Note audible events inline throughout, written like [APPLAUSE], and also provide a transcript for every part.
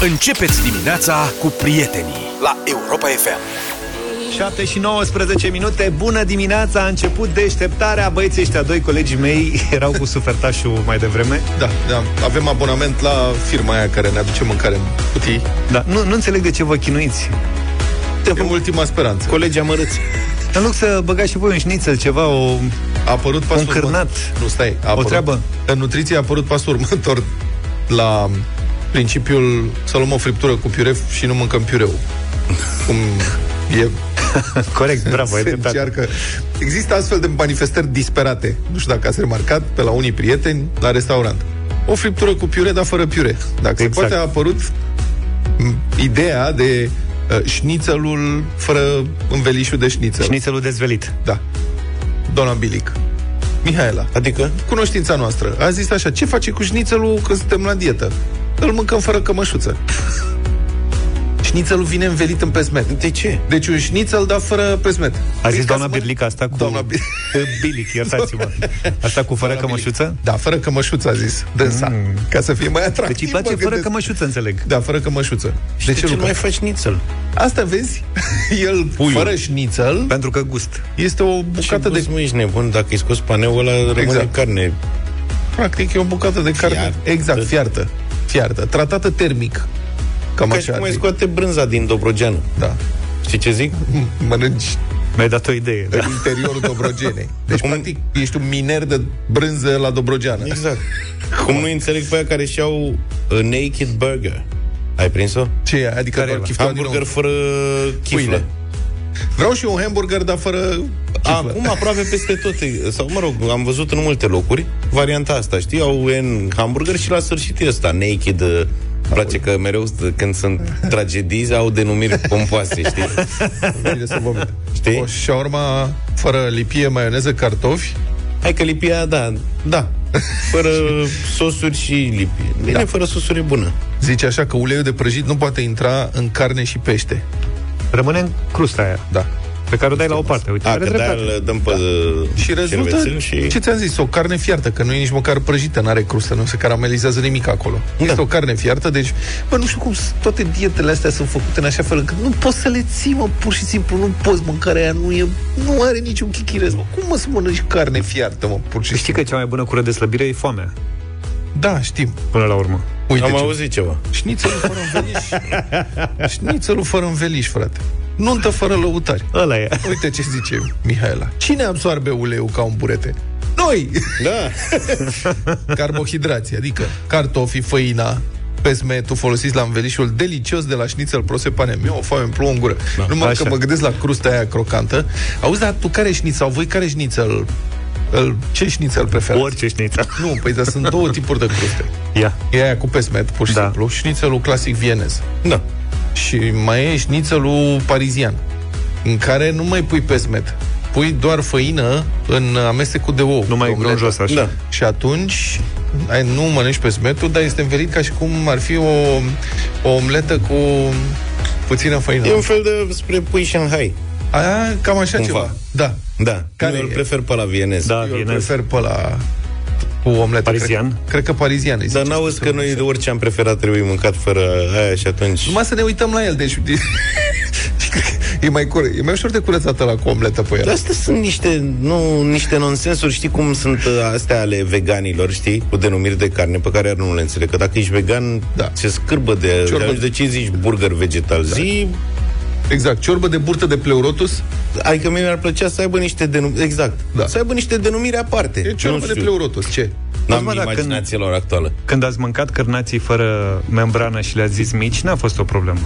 Începeți dimineața cu prietenii la Europa FM. 7 și 19 minute, bună dimineața, a început deșteptarea Băieții ăștia, doi colegii mei erau cu sufertașul mai devreme Da, da, avem abonament la firma aia care ne aduce mâncare în cutii. da, nu, nu înțeleg de ce vă chinuiți Avem ultima speranță. Colegi amărâți. În loc să băgați și voi un șnițel, ceva, o... A apărut pasul Un cârnat. următor. Nu, stai. A apărut, treabă. În nutriție a apărut pasul următor la principiul să luăm o friptură cu piure și nu mâncăm piureu. Cum e [LAUGHS] Corect, bravo, ai se dreptate. încearcă. Există astfel de manifestări disperate. Nu știu dacă ați remarcat, pe la unii prieteni, la restaurant. O friptură cu piure, dar fără piure. Dacă Exact. se poate, a apărut m, ideea de uh, șnițelul fără învelișul de șnițel. Șnițelul dezvelit Da. Doamna Bilic. Mihaela, Adică? cunoștința noastră, a zis așa, ce face cu șnițelul când suntem la dietă? Îl mâncăm fără cămășuță. [LAUGHS] Șnițelul vine învelit în pesmet. De ce? Deci un șnițel, dar fără pesmet. A Păi zis ca doamna să mă- Birlic asta cu... Doamna Bir- [LAUGHS] Bilic, iertați-mă Asta cu fără Doamna cămășuță? Bilic. Da, fără cămășuță, a zis. Dânsa. Mm. Ca să fie mai atractiv. Deci îi place mă fără gândesc. cămășuță, înțeleg Da, fără cămășuță. De ce, Luca? nu mai faci șnițel? Asta vezi? [LAUGHS] El, Puiul. fără șnițel, Pentru că gust este o Ce bucată de... de... mă, ești nebun, dacă îi scoți paneul ăla, rămâne Exact. carne. Practic e o bucată de carne. Fiartă. Exact, fiartă. Fiartă. Tratată termic. Cam Ca și așa. cum ar ai fi. scoate brânza din Dobrogeanu. Da. Știi ce zic? [LAUGHS] Mănânci Mi-ai dat o idee în da. interiorul Dobrogenei. [LAUGHS] Deci, Cum- practic, ești un miner de brânză la Dobrogeană. Exact. [LAUGHS] Cum nu înțeleg pe aia care și-au a naked burger. Ai prins-o? Ce e? Adică Care doar e, bă? chifteaua din Hamburger nou. fără chiflă. Pâine. Vreau și un hamburger, dar fără chiflă. Acum aproape peste tot, sau mă rog, am văzut în multe locuri varianta asta, știi? Au un hamburger și la sfârșit e ăsta, naked, uh, îmi place că mereu st- când sunt tragedii au denumiri pompoase, știi? Bine să vomit. Știi? O șaurma fără lipie, maioneză, cartofi. Hai că lipia, da, da, fără sosuri și lipie. Bine, Da. da. fără sosuri e bună. Zice așa că uleiul de prăjit nu poate intra în carne și pește. Rămâne în crusta aia Da. Pe care o dai la o parte Uite, A, are că de dreptate îl dăm pe da. Și rezultă, și... ce ți-am zis, o carne fiartă, că nu e nici măcar prăjită, n-are crustă, nu se caramelizează nimic acolo. Da. Este o carne fiartă, deci, bă, nu știu cum s- toate dietele astea sunt făcute în așa fel încât nu poți să le ții, mă, pur și simplu, nu poți, mâncarea aia nu e, nu are niciun chichirez, mă. Cum mă să mănânci carne fiartă, mă, pur și Știi simplu? că cea mai bună cură de slăbire e foamea Da, știm. Până la urmă Uite Am ce... auzit ceva. Șnițelul fără înveliș. [LAUGHS] Șnițelul fără înveliș, frate. Nuntă fără lăutari. Ăla e Uite ce zice Mihaela. Cine absorbe uleiul ca un burete? Noi! Da. [LAUGHS] Carbohidrații, adică cartofii, făina, pesmetul folosiți la învelișul delicios de la șnițel prosepane. Mi-o o foame îmi plouă în gură. Da. Numai Așa. că mă gândesc la crusta aia crocantă. Auzi, dar tu care șnițel? Sau voi care șnițel? Îl, ce șnițel preferați? Orice șniță Nu, păi dar sunt două tipuri de cruste. Ia E aia cu pesmet, pur și Da. simplu. Șnițelul clasic vienez. Da. Și mai e șnițelul parizian, în care nu mai pui pesmet. Pui doar făină în amestecul de ou. Nu mai de e omletă. jos așa Da. Și atunci ai, nu mănânci pesmetul, dar este învelit ca și cum ar fi o, o omletă cu puțină făină. E un fel de spre pui Shanghai. Aia, cam așa Cumva. ceva. Da. Da. Care Care eu îl e? prefer pe la vienez. Da, Eu îl vienez prefer pe la cu omletă. Parizian? Cred, cred că parizian îi Dar zice. n-auzi că noi de orice am preferat trebuie mâncat fără aia și atunci... Numai să ne uităm la el, deci... [LAUGHS] e, mai cure- e mai ușor de curățat la cu omletă pe el. Dar astea sunt niște, nu, niște nonsensuri, știi cum sunt uh, astea ale veganilor, știi, cu denumiri de carne pe care nu le înțeleg. Că dacă ești vegan, Da. da. se scârbă de... Ciorbă. Ciorbă. De ce zici burger vegetal? Da. Zi, Exact, ciorbă de burtă de pleurotus adică mie mi-ar plăcea să aibă niște denumiri, exact, Da. da. să aibă niște denumiri aparte. E ciorbă Nu de știu. pleurotus, ce? N-am Mă, dar imaginația lor actuală. Când ați mâncat cărnații fără membrană și le-ați zis mici, n-a fost o problemă.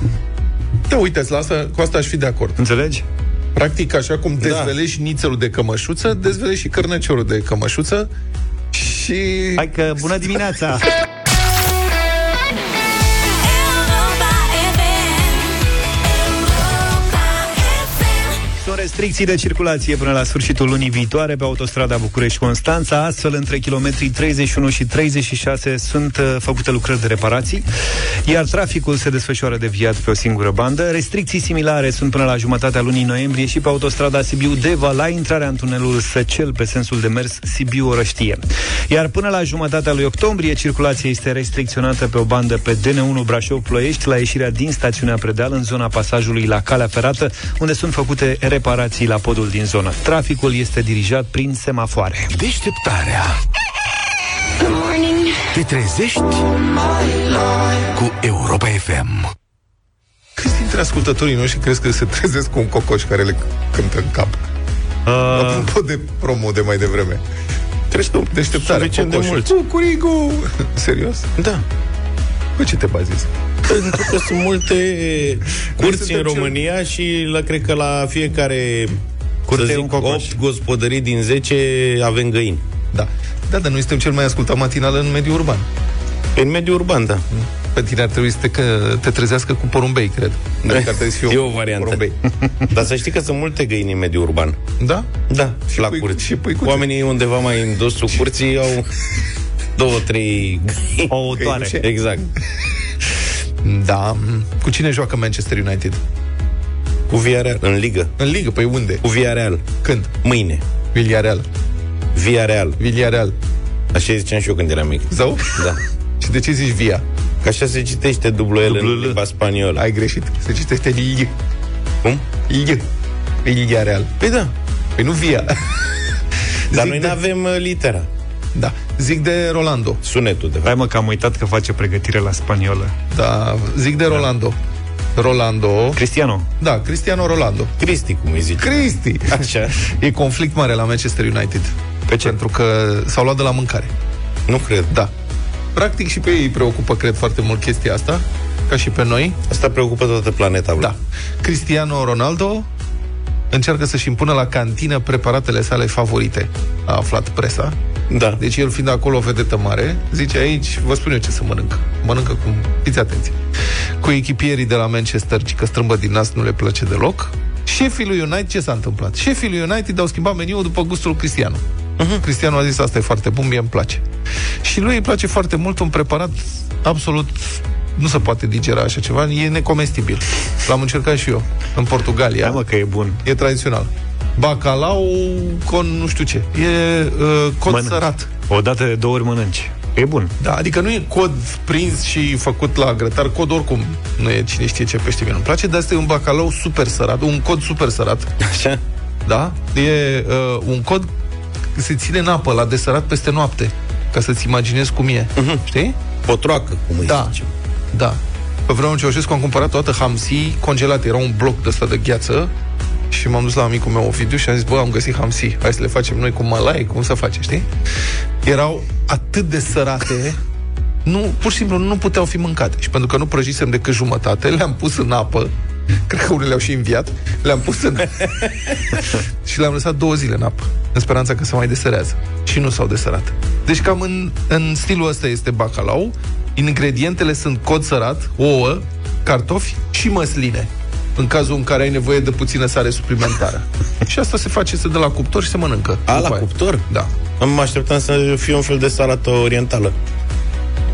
Da, uite-ți, la asta, cu asta aș fi de acord. Înțelegi? Practic, așa cum dezvelești da. nițelul de cămășuță, dezvelești și cărnăciorul de cămășuță și... Hai că bună dimineața! [LAUGHS] Restricții de circulație până la sfârșitul lunii viitoare pe autostrada București-Constanța, astfel între kilometrii 31 și 36 sunt uh, făcute lucrări de reparații, iar traficul se desfășoară deviat pe o singură bandă. Restricții similare sunt până la jumătatea lunii noiembrie și pe autostrada Sibiu-Deva la intrarea în tunelul Săcel pe sensul de mers Sibiu-Orăștie. Iar până la jumătatea lui octombrie, circulația este restricționată pe o bandă pe DN1 Brașov-Ploiești la ieșirea din stațiunea Predeal în zona pasajului la calea ferată, unde sunt făcute reparații la podul din zonă. Traficul este dirijat prin semafoare. Deșteptarea Te trezești cu Europa FM Câți dintre ascultătorii noștri crezi că se trezesc cu un cocoș care le cântă în cap? Uh... Apropo de promo de mai devreme. Crezi că Deșteptarea, suficient de cocoșul. mulți? Cucurigu! Serios? Da. Pe ce te bazezi? Pentru că sunt multe curți suntem în cel- România și la, cred că la fiecare Curte să e un zic, cocoș. 8 gospodării din 10 avem găini. Da. Da, dar noi suntem cel mai ascultat matinal în mediul urban. În mediul urban, da. Pe tine ar trebui să te, că, te trezească cu porumbei, cred. Adică ar trebui să fie [LAUGHS] E o variantă. Porumbei. [LAUGHS] Dar să știi că sunt multe găini în mediul urban. Da? Da, și la pui- curți. și păicuțe. Oamenii undeva mai în dosul curții au [LAUGHS] două, trei găini. O autoare. Găinușe. Exact. Da. Cu cine joacă Manchester United? Cu Villarreal, în ligă. În ligă, păi unde? Cu Villarreal. Când? Mâine. Villarreal. Villarreal. Villarreal. Așa ziceam și eu când eram mic. Zău? Da. [LAUGHS] Și de ce zici via? Că așa se citește dublu L în limba spaniolă. Ai greșit. Se citește Lille. Cum? Lille. Villarreal. Păi da. Păi nu via. Dar Zic noi de- nu avem uh, litera. Da. Zic de Rolando. Sunetul, de fapt. Hai mă că am uitat că face pregătire la spaniolă. Da. Zic de Rolando. Rolando. Cristiano. Da, Cristiano Rolando. Cristi, cum îi zice. Cristi. Așa. [LAUGHS] E conflict mare la Manchester United. Pe ce? Pentru că s-au luat de la mâncare. Nu cred. Da. Practic și pe ei îi preocupă, cred, foarte mult chestia asta, ca și pe noi. Asta preocupă toată planeta. bro. Da. Cristiano Ronaldo încearcă să-și impună la cantină preparatele sale favorite, a aflat presa. Da. Deci el fiind acolo o vedetă mare, zice aici, vă spun eu ce să mănânc. Mănâncă cum... Fiți atenți. Cu echipierii de la Manchester, ci că strâmbă din nas nu le place deloc. Șefii lui United, ce s-a întâmplat? Șefii lui United au schimbat meniul după gustul Cristiano. Uh-huh. Cristiano a zis, asta e foarte bun, mie îmi place. Și lui îi place foarte mult un preparat absolut nu se poate digera așa ceva, e necomestibil. L-am încercat și eu în Portugalia. Hai mă că e bun. E tradițional. Bacalau con nu știu ce. E uh, cod Mănânci. sărat. O dată de două ori mănânci. E bun. Da, adică nu e cod prins și făcut la grătar, cod oricum nu e cine știe ce pește mie nu-mi place, dar asta e un bacalau super sărat, un cod super sărat, Așa? da? E uh, un cod se ține în apă la desărat peste noapte, ca să-ți imaginezi cum e, uh-huh. știi? Potroacă, cum îi Da, zice. da. Pe vremea Ceaușescu am cumpărat toată hamsi congelate, era un bloc de ăsta de gheață și m-am dus la amicul meu Ovidiu și am zis, bă, am găsit hamsi, hai să le facem noi cu malai, cum să face, știi? Erau atât de sărate, nu, pur și simplu nu puteau fi mâncate. Și pentru că nu prăjisem decât jumătate, le-am pus în apă, cred că unele au și înviat, le-am pus în [LAUGHS] și le-am lăsat două zile în apă, în speranța că se mai desărează. Și nu s-au desărat. Deci cam în, în stilul ăsta este bacalau. Ingredientele sunt cod sărat, ouă, cartofi și măsline în cazul în care ai nevoie de puțină sare suplimentară. [LAUGHS] și asta se face, se dă la cuptor și se mănâncă. A, După la aia. cuptor? Da. Am așteptat să fie un fel de salată orientală.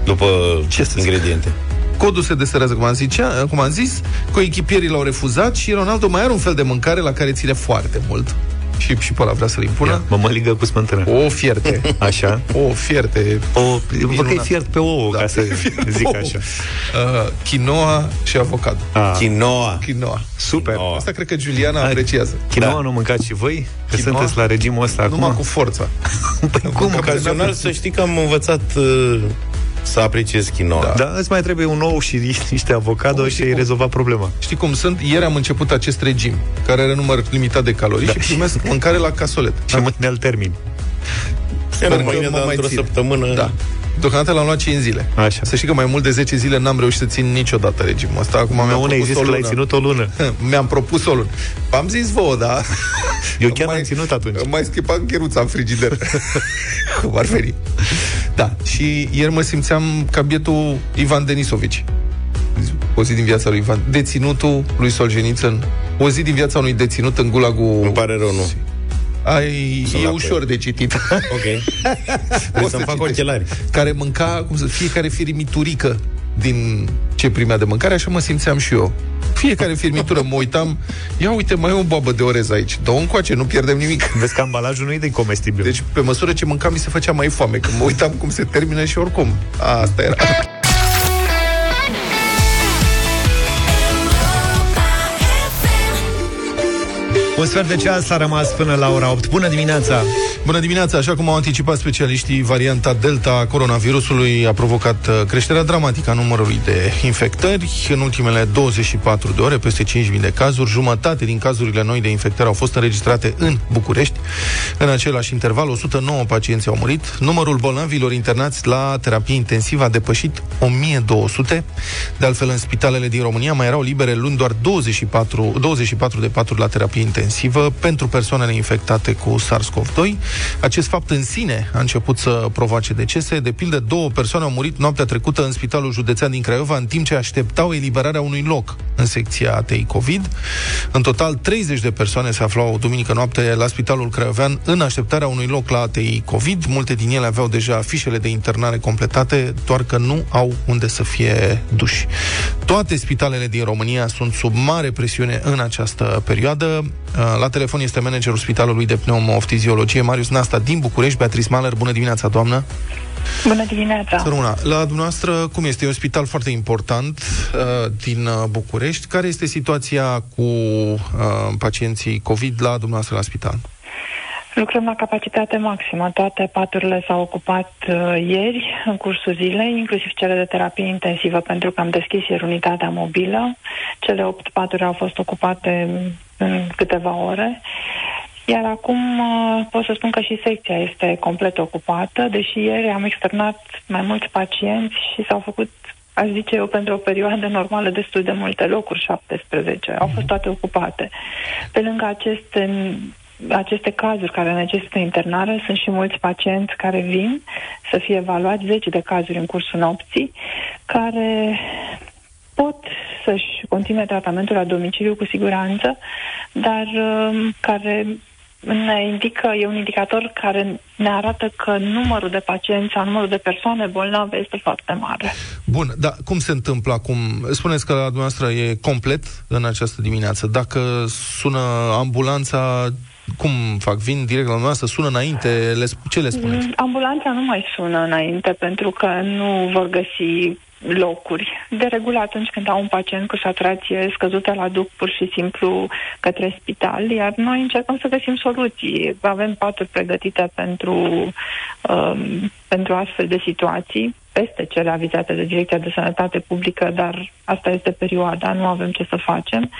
După Ce să zic? ingrediente. Codul se deserează, cum am, zicea, cum am zis, coechipierii l-au refuzat și Ronaldo mai are un fel de mâncare la care ține foarte mult. Și, și pe ăla vrea să-l impună. Ia, mă măligă cu smântână. O fierte. Așa. O fierte. O, văd că e Minunat. fiert pe ouă, Da, ca să [LAUGHS] fiert zic ouă. așa. Uh, quinoa și avocado. A, Quinoa. Quinoa. super. Quinoa. Asta cred că Juliana Hai. apreciază. Quinoa Da. nu mâncați și voi? Că Quinoa? sunteți la regimul ăsta Numai acum? cu forța. [LAUGHS] Păi cum? Că Ocazional să știi că am învățat uh, să apreciez quinoa. Da. Da, îți mai trebuie un ou și [LAUGHS] niște avocado Cum și și ai cum? rezolvat problema. Știi cum sunt? Ieri am început acest regim, care are număr limitat de calorii da. și primesc [LAUGHS] mâncare la casolet. Și mâine al termin. Sper Sper că mâine, mă dar mai într-o țin. săptămână... Da. Deocamdată l-am luat 5 zile. Așa. Să știi că mai mult de 10 zile n-am reușit să țin niciodată regimul ăsta. Acum mi-am Nu, unei propus zis o că l-ai lună. ținut o lună. [LAUGHS] Mi-am propus o lună. V-am zis vouă, da. Eu chiar Mai- am ținut atunci. Mai schimbat gheruța în frigider. Cum ar veni. Da. Și ieri mă simțeam ca bietul Ivan Denisovici. O zi din viața lui Ivan. Deținutul lui Solzhenitsyn. O zi din viața unui deținut în gulagul... Îmi pare rău, nu. Ai, e ușor de citit. Ok. [LAUGHS] Trebuie să-mi fac ochelari. Care mânca, cum să, fiecare firimiturică din ce primea de mâncare, așa mă simțeam și eu. Fiecare firmitură mă uitam, ia uite, mai e o boabă de orez aici. Dă încoace, nu pierdem nimic. Vezi că ambalajul nu e de comestibil. Deci, pe măsură ce mâncam, mi se făcea mai foame, când mă uitam cum se termină și oricum. Asta era. Un sfert de ceas a rămas până la ora 8. Bună dimineața! Bună dimineața! Așa cum au anticipat specialiștii, varianta Delta a coronavirusului a provocat uh, creșterea dramatică a numărului de infectări. În ultimele 24 de ore, peste 5.000 de cazuri, jumătate din cazurile noi de infectări au fost înregistrate în București. În același interval, 109 pacienți au murit. Numărul bolnavilor internați la terapie intensivă a depășit 1200. De altfel, în spitalele din România mai erau libere luni doar 24, 24 de paturi la terapie intensivă intensivă pentru persoanele infectate cu SARS-CoV-2. Acest fapt în sine a început să provoace decese. De pildă, două persoane au murit noaptea trecută în Spitalul Județean din Craiova, în timp ce așteptau eliberarea unui loc în secția ATI COVID. În total, 30 de persoane se aflau duminică noapte la Spitalul Craiovean în așteptarea unui loc la ATI COVID. Multe din ele aveau deja fișele de internare completate, doar că nu au unde să fie duși. Toate spitalele din România sunt sub mare presiune în această perioadă. Uh, la telefon este managerul Spitalului de Pneumoftiziologie, Marius Nasta, din București. Beatrice Maler, bună dimineața, doamnă! Bună dimineața! Săruna, la dumneavoastră, cum este? E un spital foarte important uh, din uh, București. Care este situația cu uh, pacienții COVID la dumneavoastră la spital? Lucrăm la capacitate maximă. Toate paturile s-au ocupat uh, ieri, în cursul zilei, inclusiv cele de terapie intensivă, pentru că am deschis ieri unitatea mobilă. Cele opt paturi au fost ocupate în câteva ore. Iar acum uh, pot să spun că și secția este complet ocupată, deși ieri am externat mai mulți pacienți și s-au făcut aș zice eu, pentru o perioadă normală destul de multe locuri, 17. Au fost toate ocupate. Pe lângă aceste aceste cazuri care necesită internare, sunt și mulți pacienți care vin să fie evaluați, 10 de cazuri în cursul nopții, care pot să-și continue tratamentul la domiciliu cu siguranță, dar uh, care ne indică, e un indicator care ne arată că numărul de pacienți sau numărul de persoane bolnave este foarte mare. Bun, dar cum se întâmplă acum? Spuneți că la dumneavoastră e complet în această dimineață. Dacă sună ambulanța, cum fac? Vin direct la dumneavoastră? Sună înainte? Le, ce le spuneți? Mm, ambulanța nu mai sună înainte pentru că nu vor găsi locuri. De regulă, atunci când au un pacient cu saturație scăzută la duc pur și simplu către spital, iar noi încercăm să găsim soluții. Avem paturi pregătite pentru, um, pentru astfel de situații, peste cele avizate de Direcția de Sănătate Publică, dar asta este perioada, nu avem ce să facem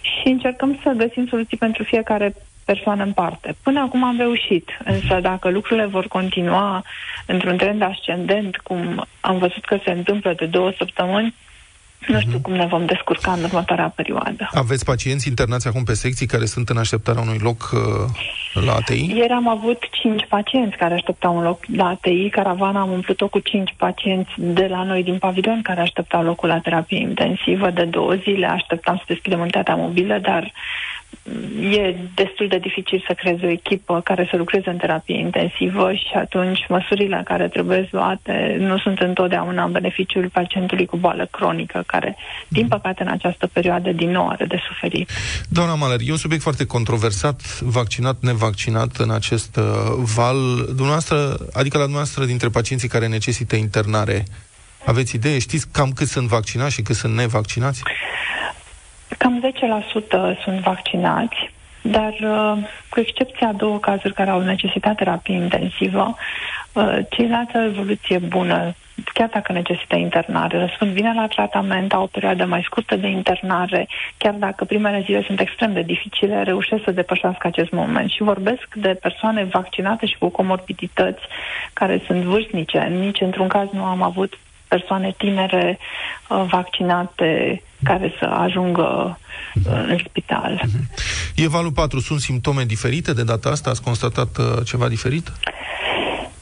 și încercăm să găsim soluții pentru fiecare persoană în parte. Până acum am reușit, însă dacă lucrurile vor continua într-un trend ascendent, cum am văzut că se întâmplă de două săptămâni, nu știu mhm. cum ne vom descurca în următoarea perioadă. Aveți pacienți internați acum pe secții care sunt în așteptarea unui loc uh, la ATI? Ieri am avut 5 pacienți care așteptau un loc la ATI. Caravana am umplut-o cu 5 pacienți de la noi din pavilion care așteptau locul la terapie intensivă. De două zile așteptam să deschidem unitatea mobilă, dar e destul de dificil să creezi o echipă care să lucreze în terapie intensivă și atunci măsurile care trebuie luate nu sunt întotdeauna în beneficiul pacientului cu boală cronică, care, din păcate, în această perioadă din nou are de suferit. Doamna Maler, e un subiect foarte controversat, vaccinat, nevaccinat în acest uh, val. Dumneavoastră, adică la dumneavoastră, dintre pacienții care necesită internare, aveți idee? Știți cam cât sunt vaccinați și cât sunt nevaccinați? Cam 10% sunt vaccinați, dar uh, cu excepția a două cazuri care au necesitat terapie intensivă, uh, ceilalți au evoluție bună, chiar dacă necesită internare. Răspund bine la tratament, au o perioadă mai scurtă de internare, chiar dacă primele zile sunt extrem de dificile, reușesc să depășească acest moment. Și vorbesc de persoane vaccinate și cu comorbidități care sunt vârstnice. Nici într-un caz nu am avut persoane tinere uh, vaccinate care să ajungă uh, în spital. E valul 4. Sunt simptome diferite de data asta? Ați constatat uh, ceva diferit?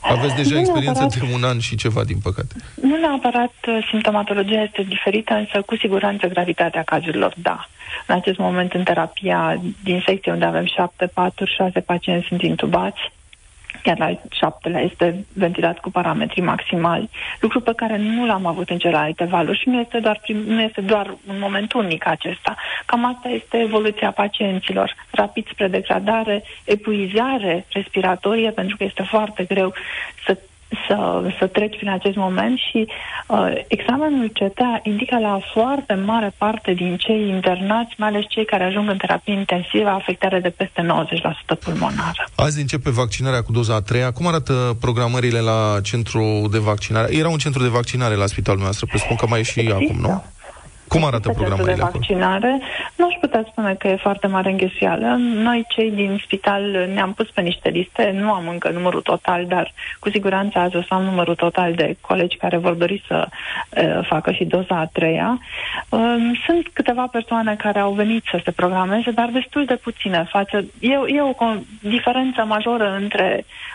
Aveți deja Nu experiență neapărat. de un an și ceva, din păcate. Nu neapărat uh, simptomatologia este diferită, însă cu siguranță gravitatea cazurilor, da. În acest moment, în terapia din secție unde avem șapte paturi, șase pacienți sunt intubați, chiar la șaptele este ventilat cu parametrii maximali, lucru pe care nu l-am avut în celelalte valuri și nu este doar, prim, nu este doar un moment unic acesta. Cam asta este evoluția pacienților, rapid spre degradare, epuizare respiratorie, pentru că este foarte greu să să, să treci prin acest moment și uh, examenul CTA indică la foarte mare parte din cei internați, mai ales cei care ajung în terapie intensivă, afectare de peste 90% pulmonară. Azi începe vaccinarea cu doza a treia. Cum arată programările la centru de vaccinare? Era un centru de vaccinare la spitalul nostru, presupun că mai e și acum, nu? Cum arată Există centru programările de acolo? vaccinare. Nu aș putea spune că e foarte mare înghesuială. Noi, cei din spital, ne-am pus pe niște liste. Nu am încă numărul total, dar cu siguranță azi o să am numărul total de colegi care vor dori să uh, facă și doza a treia. Uh, sunt câteva persoane care au venit să se programeze, dar destul de puține. Față, e, e o con- diferență majoră între uh,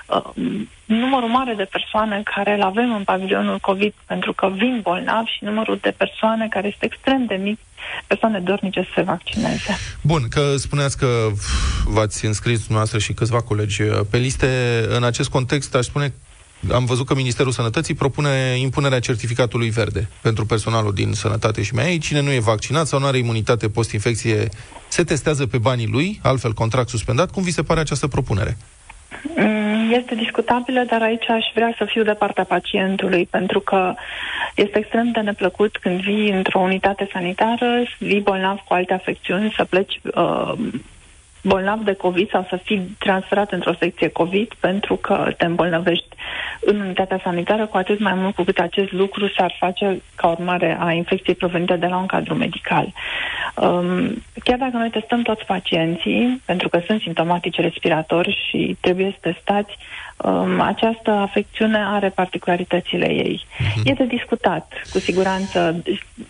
numărul mare de persoane care îl avem în pavilionul COVID pentru că vin bolnavi și numărul de persoane care este extrem de mic, persoane dornice să se vaccineze. Bun, că spuneați că pf, v-ați înscris dumneavoastră și câțiva colegi uh, pe liste. În acest context, aș spune am văzut că Ministerul Sănătății propune impunerea certificatului verde pentru personalul din sănătate și mai ei. Cine nu e vaccinat sau nu are imunitate post-infecție se testează pe banii lui, altfel contract suspendat. Cum vi se pare această propunere? Mm, Este discutabilă, dar aici aș vrea să fiu de partea pacientului, pentru că este extrem de neplăcut când vii într-o unitate sanitară, vii bolnav cu alte afecțiuni, să pleci uh, bolnav de COVID sau să fii transferat într-o secție COVID pentru că te îmbolnăvești în unitatea sanitară, cu atât mai mult cu cât acest lucru s-ar face ca urmare a infecției provenite de la un cadru medical. Um, chiar dacă noi testăm toți pacienții, pentru că sunt simptomatici respiratori și trebuie testați, um, această afecțiune are particularitățile ei. Uh-huh. E de discutat, cu siguranță,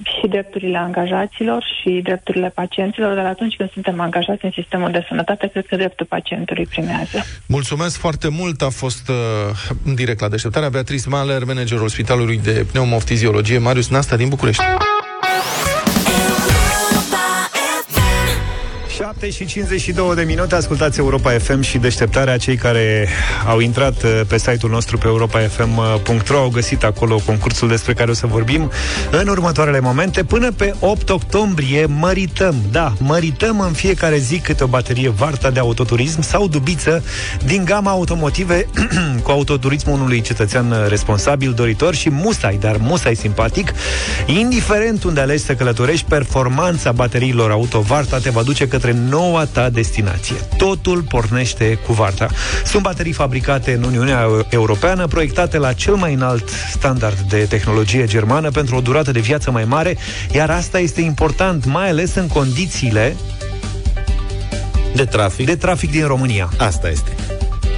și drepturile angajaților și drepturile pacienților, dar atunci când suntem angajați în sistemul de sănătate, cred că dreptul pacientului primează. Mulțumesc foarte mult. A fost uh, direct la deșteptarea Beatrice Mahler, managerul Spitalului de Pneumoftiziologie Marius Nasta din București. 7 și 52 de minute, ascultați Europa FM și deșteptarea. Cei care au intrat uh, pe site-ul nostru pe europafm.ro au găsit acolo concursul despre care o să vorbim în următoarele momente. Până pe 8 octombrie mărităm, da, mărităm în fiecare zi câte o baterie Varta de autoturism sau dubiță din gama automotive [CLEARS THROAT] cu autoturismul unui cetățean responsabil, doritor și musai, dar musai simpatic. Indiferent unde alegi să călătorești, performanța bateriilor auto Varta te va duce către noua ta destinație. Totul pornește cu Varta. Sunt baterii fabricate în Uniunea Europeană, proiectate la cel mai înalt standard de tehnologie germană pentru o durată de viață mai mare, iar asta este important, mai ales în condițiile De trafic. de trafic din România. Asta este.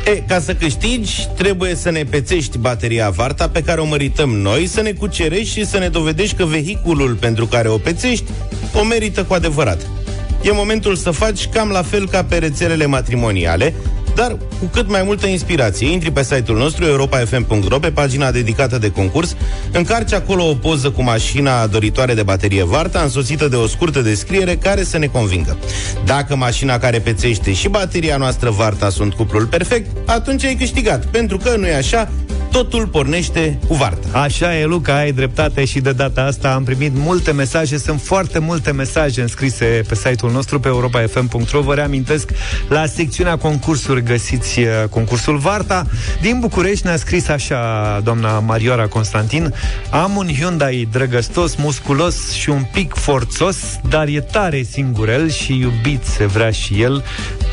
E, ca să câștigi, trebuie să ne pețești bateria Varta pe care o mărităm noi, să ne cucerești și să ne dovedești că vehiculul pentru care o pețești o merită cu adevărat. E momentul să faci cam la fel ca pe rețelele matrimoniale, dar cu cât mai multă inspirație. Intri pe site-ul nostru, europafm.ro, pe pagina dedicată de concurs, încarci acolo o poză cu mașina doritoare de baterie Varta, însoțită de o scurtă descriere care să ne convingă. Dacă mașina care pețește și bateria noastră Varta sunt cuplul perfect, atunci ai câștigat, pentru că nu e așa, totul pornește cu Varta. Așa e, Luca, ai dreptate și de data asta am primit multe mesaje, sunt foarte multe mesaje înscrise pe site-ul nostru pe europafm.ro. Vă reamintesc, la secțiunea concursuri găsiți uh, concursul Varta. Din București ne-a scris așa doamna Marioara Constantin, am un Hyundai drăgăstos, musculos și un pic forțos, dar e tare singurel și iubit se vrea și el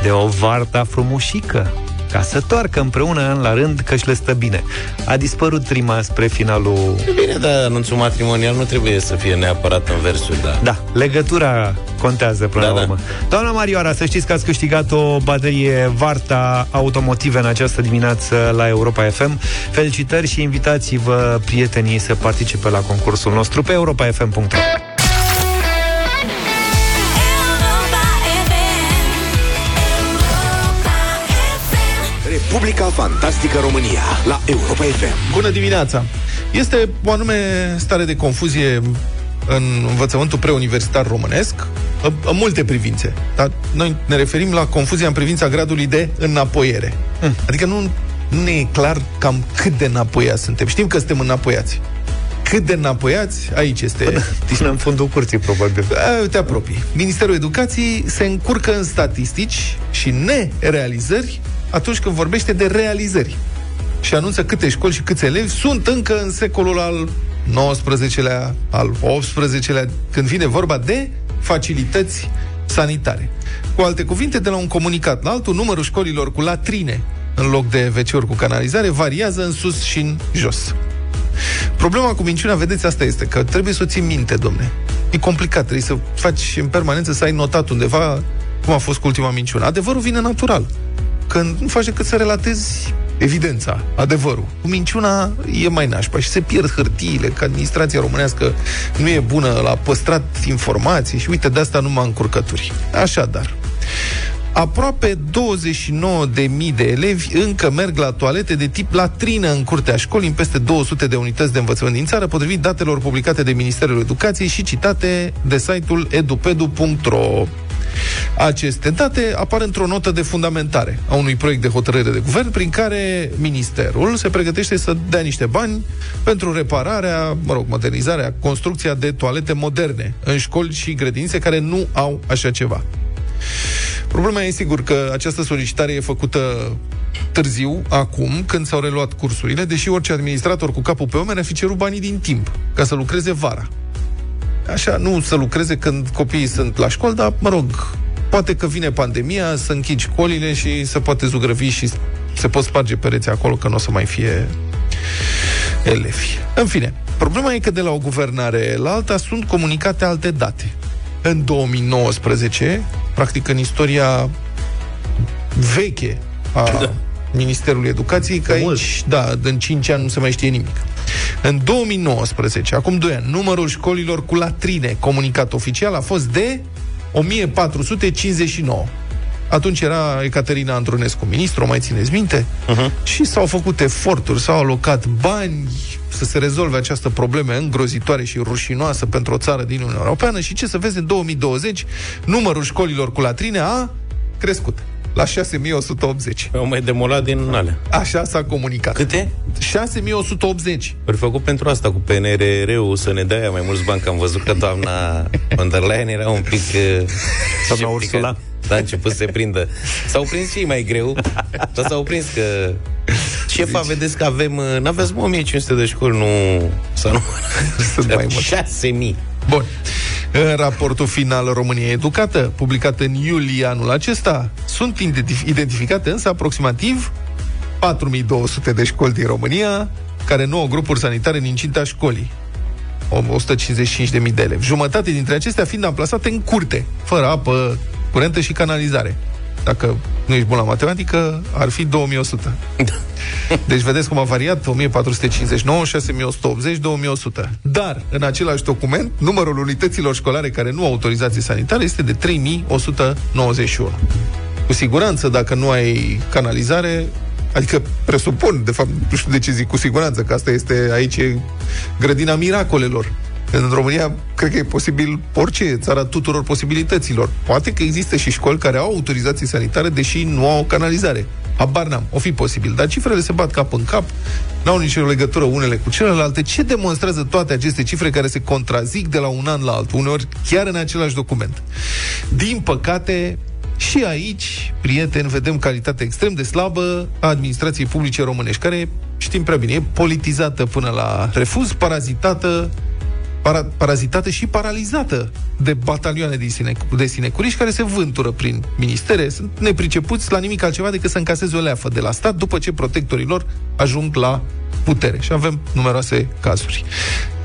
de o Varta frumușică ca să toarcă împreună an la rând că și le stă bine. A dispărut rima spre finalul... E bine, dar anunțul matrimonial nu trebuie să fie neapărat în versuri, da. Da, legătura contează până Da, la da. urmă. Doamna Marioara, să știți că ați câștigat o baterie Varta automotive în această dimineață la Europa FM. Felicitări și invitați-vă prietenii să participe la concursul nostru pe europafm.ro Republica Fantastică România la Europa FM. Bună dimineața! Este o anume stare de confuzie în învățământul preuniversitar românesc, în, în multe privințe. Dar noi ne referim la confuzia în privința gradului de înapoiere. Mm. Adică nu, nu ne e clar cam cât de înapoiați suntem. Știm că suntem înapoiați. Cât de înapoiați, aici este... Până, până în fundul curții, probabil. A, te apropii. Ministerul Educației se încurcă în statistici și nerealizări atunci când vorbește de realizări. Și anunță câte școli și câți elevi sunt încă în secolul al 19-lea, al 18-lea, când vine vorba de facilități sanitare. Cu alte cuvinte, de la un comunicat la altul, numărul școlilor cu latrine în loc de wc cu canalizare variază în sus și în jos. Problema cu minciuna, vedeți, asta este, că trebuie să o ții minte, domne. E complicat, trebuie să faci în permanență, să ai notat undeva cum a fost cu ultima minciună. Adevărul vine natural. Când nu faci decât să relatezi evidența, adevărul. Cu minciuna e mai nașpa și se pierd hârtiile, că administrația românească nu e bună la păstrat informații și uite, de asta numai încurcături. Așadar, aproape 29.000 de elevi încă merg la toalete de tip latrină în curtea școlii, în peste 200 de unități de învățământ din țară, potrivit datelor publicate de Ministerul Educației și citate de site-ul edupedu.ro. Aceste date apar într-o notă de fundamentare a unui proiect de hotărâre de guvern prin care ministerul se pregătește să dea niște bani pentru repararea, mă rog, modernizarea, construcția de toalete moderne în școli și grădinițe care nu au așa ceva. Problema e sigur că această solicitare e făcută târziu, acum, când s-au reluat cursurile, deși orice administrator cu capul pe omen ar fi cerut banii din timp, ca să lucreze vara. Așa, nu să lucreze când copiii sunt la școală, dar, mă rog, poate că vine pandemia, să închizi școlile și să poate zugrăvi și se pot sparge pereții acolo, că nu o să mai fie elevi. În fine, problema e că de la o guvernare la alta sunt comunicate alte date. În 2019, practic în istoria veche a da. Ministerului Educației, că aici, da, în 5 ani nu se mai știe nimic. În 2019, acum 2 ani, numărul școlilor cu latrine comunicat oficial a fost de 1459. Atunci era Ecaterina Andronescu ministru, mai țineți minte? Uh-huh. Și s-au făcut eforturi, s-au alocat bani să se rezolve această problemă îngrozitoare și rușinoasă pentru o țară din Uniunea Europeană și ce să vezi, în 2020 numărul școlilor cu latrine a crescut la 6180. Au mai demolat din alea. Așa s-a comunicat. Câte? 6180. Ori făcut pentru asta cu PNRR-ul să ne dea mai mulți bani, că am văzut că doamna von der Leyen era un pic... Uh, [LAUGHS] doamna Ursula. Da, a început să se prindă. S-au prins și mai greu, dar s-au prins că Șefa, deci... vedeți că avem, uh, n-aveți 1500 de școli, nu... Să nu... [LAUGHS] Sunt mai mult. 6000. Bun. În raportul final România Educată, publicat în iulie anul acesta, sunt identificate însă aproximativ 4200 de școli din România care nu au grupuri sanitare în incinta școlii. 155.000 de elevi. Jumătate dintre acestea fiind amplasate în curte, fără apă curentă și canalizare. Dacă nu ești bun la matematică, ar fi 2100. [LAUGHS] Deci vedeți cum a variat 1459, 6180, 2100. Dar, în același document, numărul unităților școlare care nu au autorizație sanitară este de 3191. Cu siguranță, dacă nu ai canalizare, Adică presupun, de fapt, nu știu de ce zic cu siguranță, că asta este aici e grădina miracolelor. În România, cred că e posibil orice, țara tuturor posibilităților. Poate că există și școli care au autorizații sanitare, deși nu au canalizare. Habar n-am, o fi posibil. Dar cifrele se bat cap în cap, n-au nicio legătură unele cu celelalte. Ce demonstrează toate aceste cifre care se contrazic de la un an la altul, uneori chiar în același document? Din păcate, și aici, prieteni, vedem calitatea extrem de slabă a administrației publice românești, care, știm prea bine, e politizată până la refuz, parazitată para, parazitată și paralizată de batalioane de, sine, de sinecuriști care se vântură prin ministere, sunt nepricepuți la nimic altceva decât să încaseze o leafă de la stat după ce protectorii lor ajung la putere. Și avem numeroase cazuri.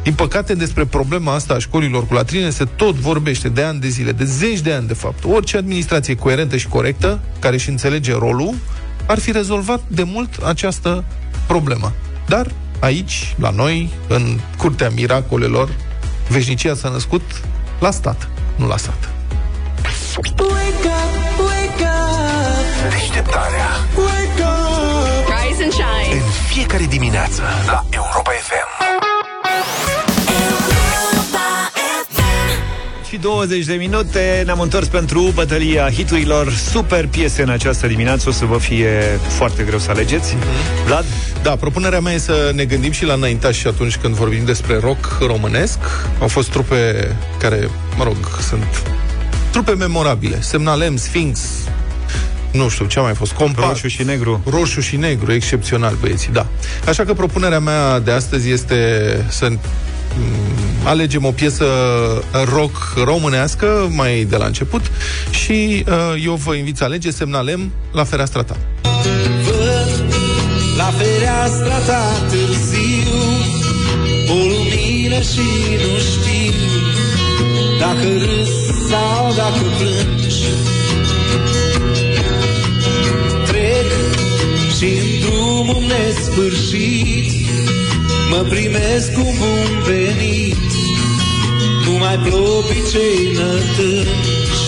Din păcate, despre problema asta a școlilor cu latrine se tot vorbește de ani de zile, de zeci de ani, de fapt. Orice administrație coerentă și corectă, care își înțelege rolul, ar fi rezolvat de mult această problemă. Dar aici, la noi, în curtea miracolelor, veșnicia s-a născut la stat, nu la sat. Deșteptarea Wake up, sunshine. În fiecare dimineață la Europa FM. Și 20 de minute ne-am întors pentru bătălia hiturilor Super piese în această dimineață O să vă fie foarte greu să alegeți mm-hmm. Vlad? Da, propunerea mea e să ne gândim și la înaintași atunci când vorbim despre rock românesc Au fost trupe care, mă rog, sunt trupe memorabile Semnalem, Sphinx, nu știu, ce a mai fost? Compact. Roșu și negru. Roșu și negru, excepțional, băieții, da. Așa că propunerea mea de astăzi este să Mm, alegem o piesă rock românească mai de la început și uh, eu vă invit să alege semnalem la fereastra ta. Văd la fereastra ta târziu o lumină și nu știu dacă râs sau dacă plângi. Trec și în drumul nesfârșit Mă primesc cu bun venit Nu mai plopi cei nătânci.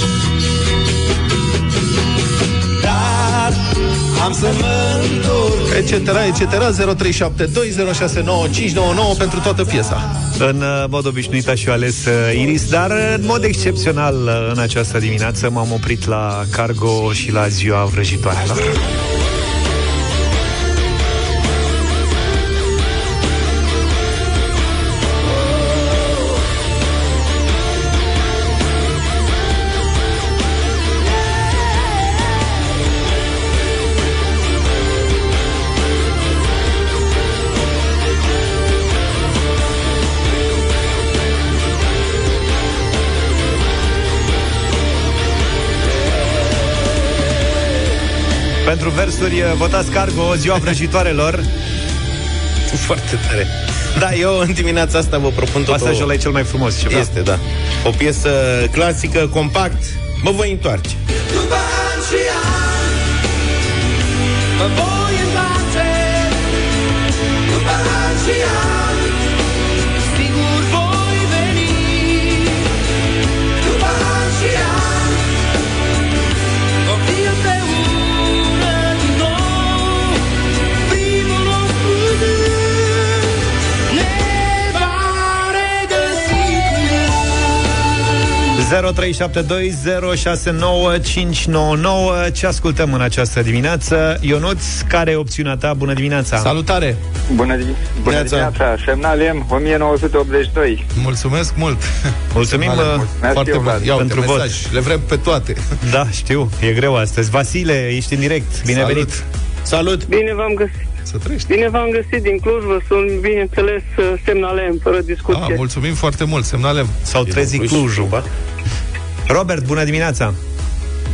Dar am să mă întorc. Etc, etc, 0372069599 pentru toată piesa. În uh, mod obișnuit aș fi ales uh, Iris Dar în mod excepțional uh, în această dimineață M-am oprit la Cargo și la ziua vrăjitoarelor Pentru versuri, eh, votați Cargo, ziua vrăjitoarelor. Foarte tare. Da, eu în dimineața asta vă propun tot Asta o... e cel mai frumos ceva. Este, da. O piesă clasică, compact. Mă voi întoarce. După ani și ani, mă voi Ce ascultăm în această dimineață? Ionuț, care e opțiunea ta? Bună dimineața! Salutare! Bună, di- bună dimineața! Semnal M 1982. Mulțumesc mult! Mulțumim uh, foarte mult! Ia pentru vot. Le vrem pe toate. Da, știu, e greu astăzi. Vasile, ești în direct. Bine Salut. venit! Salut! Bine v-am găsit! Să trăiești. Bine v-am găsit din Cluj, vă sunt, bineînțeles, uh, semnalem, fără discuție. Ah, mulțumim foarte mult, semnalem. Sau trezit Clujul. Robert, bună dimineața!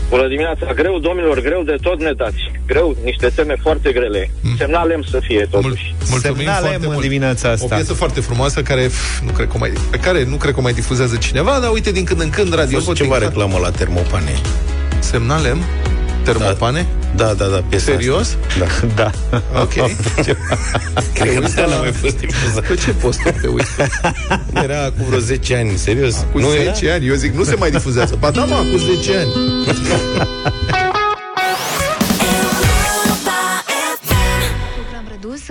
Bună dimineața! Greu, domnilor, greu de tot ne dați. Greu, niște teme foarte grele. Mm. Semnalem să fie, totuși. Mulțumim Semnalem foarte mult. dimineața asta. O piesă foarte frumoasă care nu cred că mai, pe care nu cred că mai difuzează cineva, dar uite, din când în când radio... Fost ceva reclamă la termopane. Semnalem? Termopane? Da, da, da. Piesa Serios? Asta. Da. Da. Ok. [LAUGHS] Cred că nu a mai [LAUGHS] fost difuzat. Pe ce post te uiți? Era cu vreo 10 ani, serios. Cu nu 10 era? ani? Eu zic, nu se mai difuzează. Ba da, mă, cu 10 ani.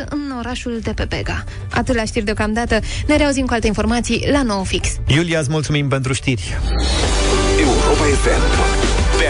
în orașul de pe Pega. Atât la știri deocamdată. Ne reauzim cu alte informații la nou fix. Iulia, îți mulțumim pentru știri. Europa FM pe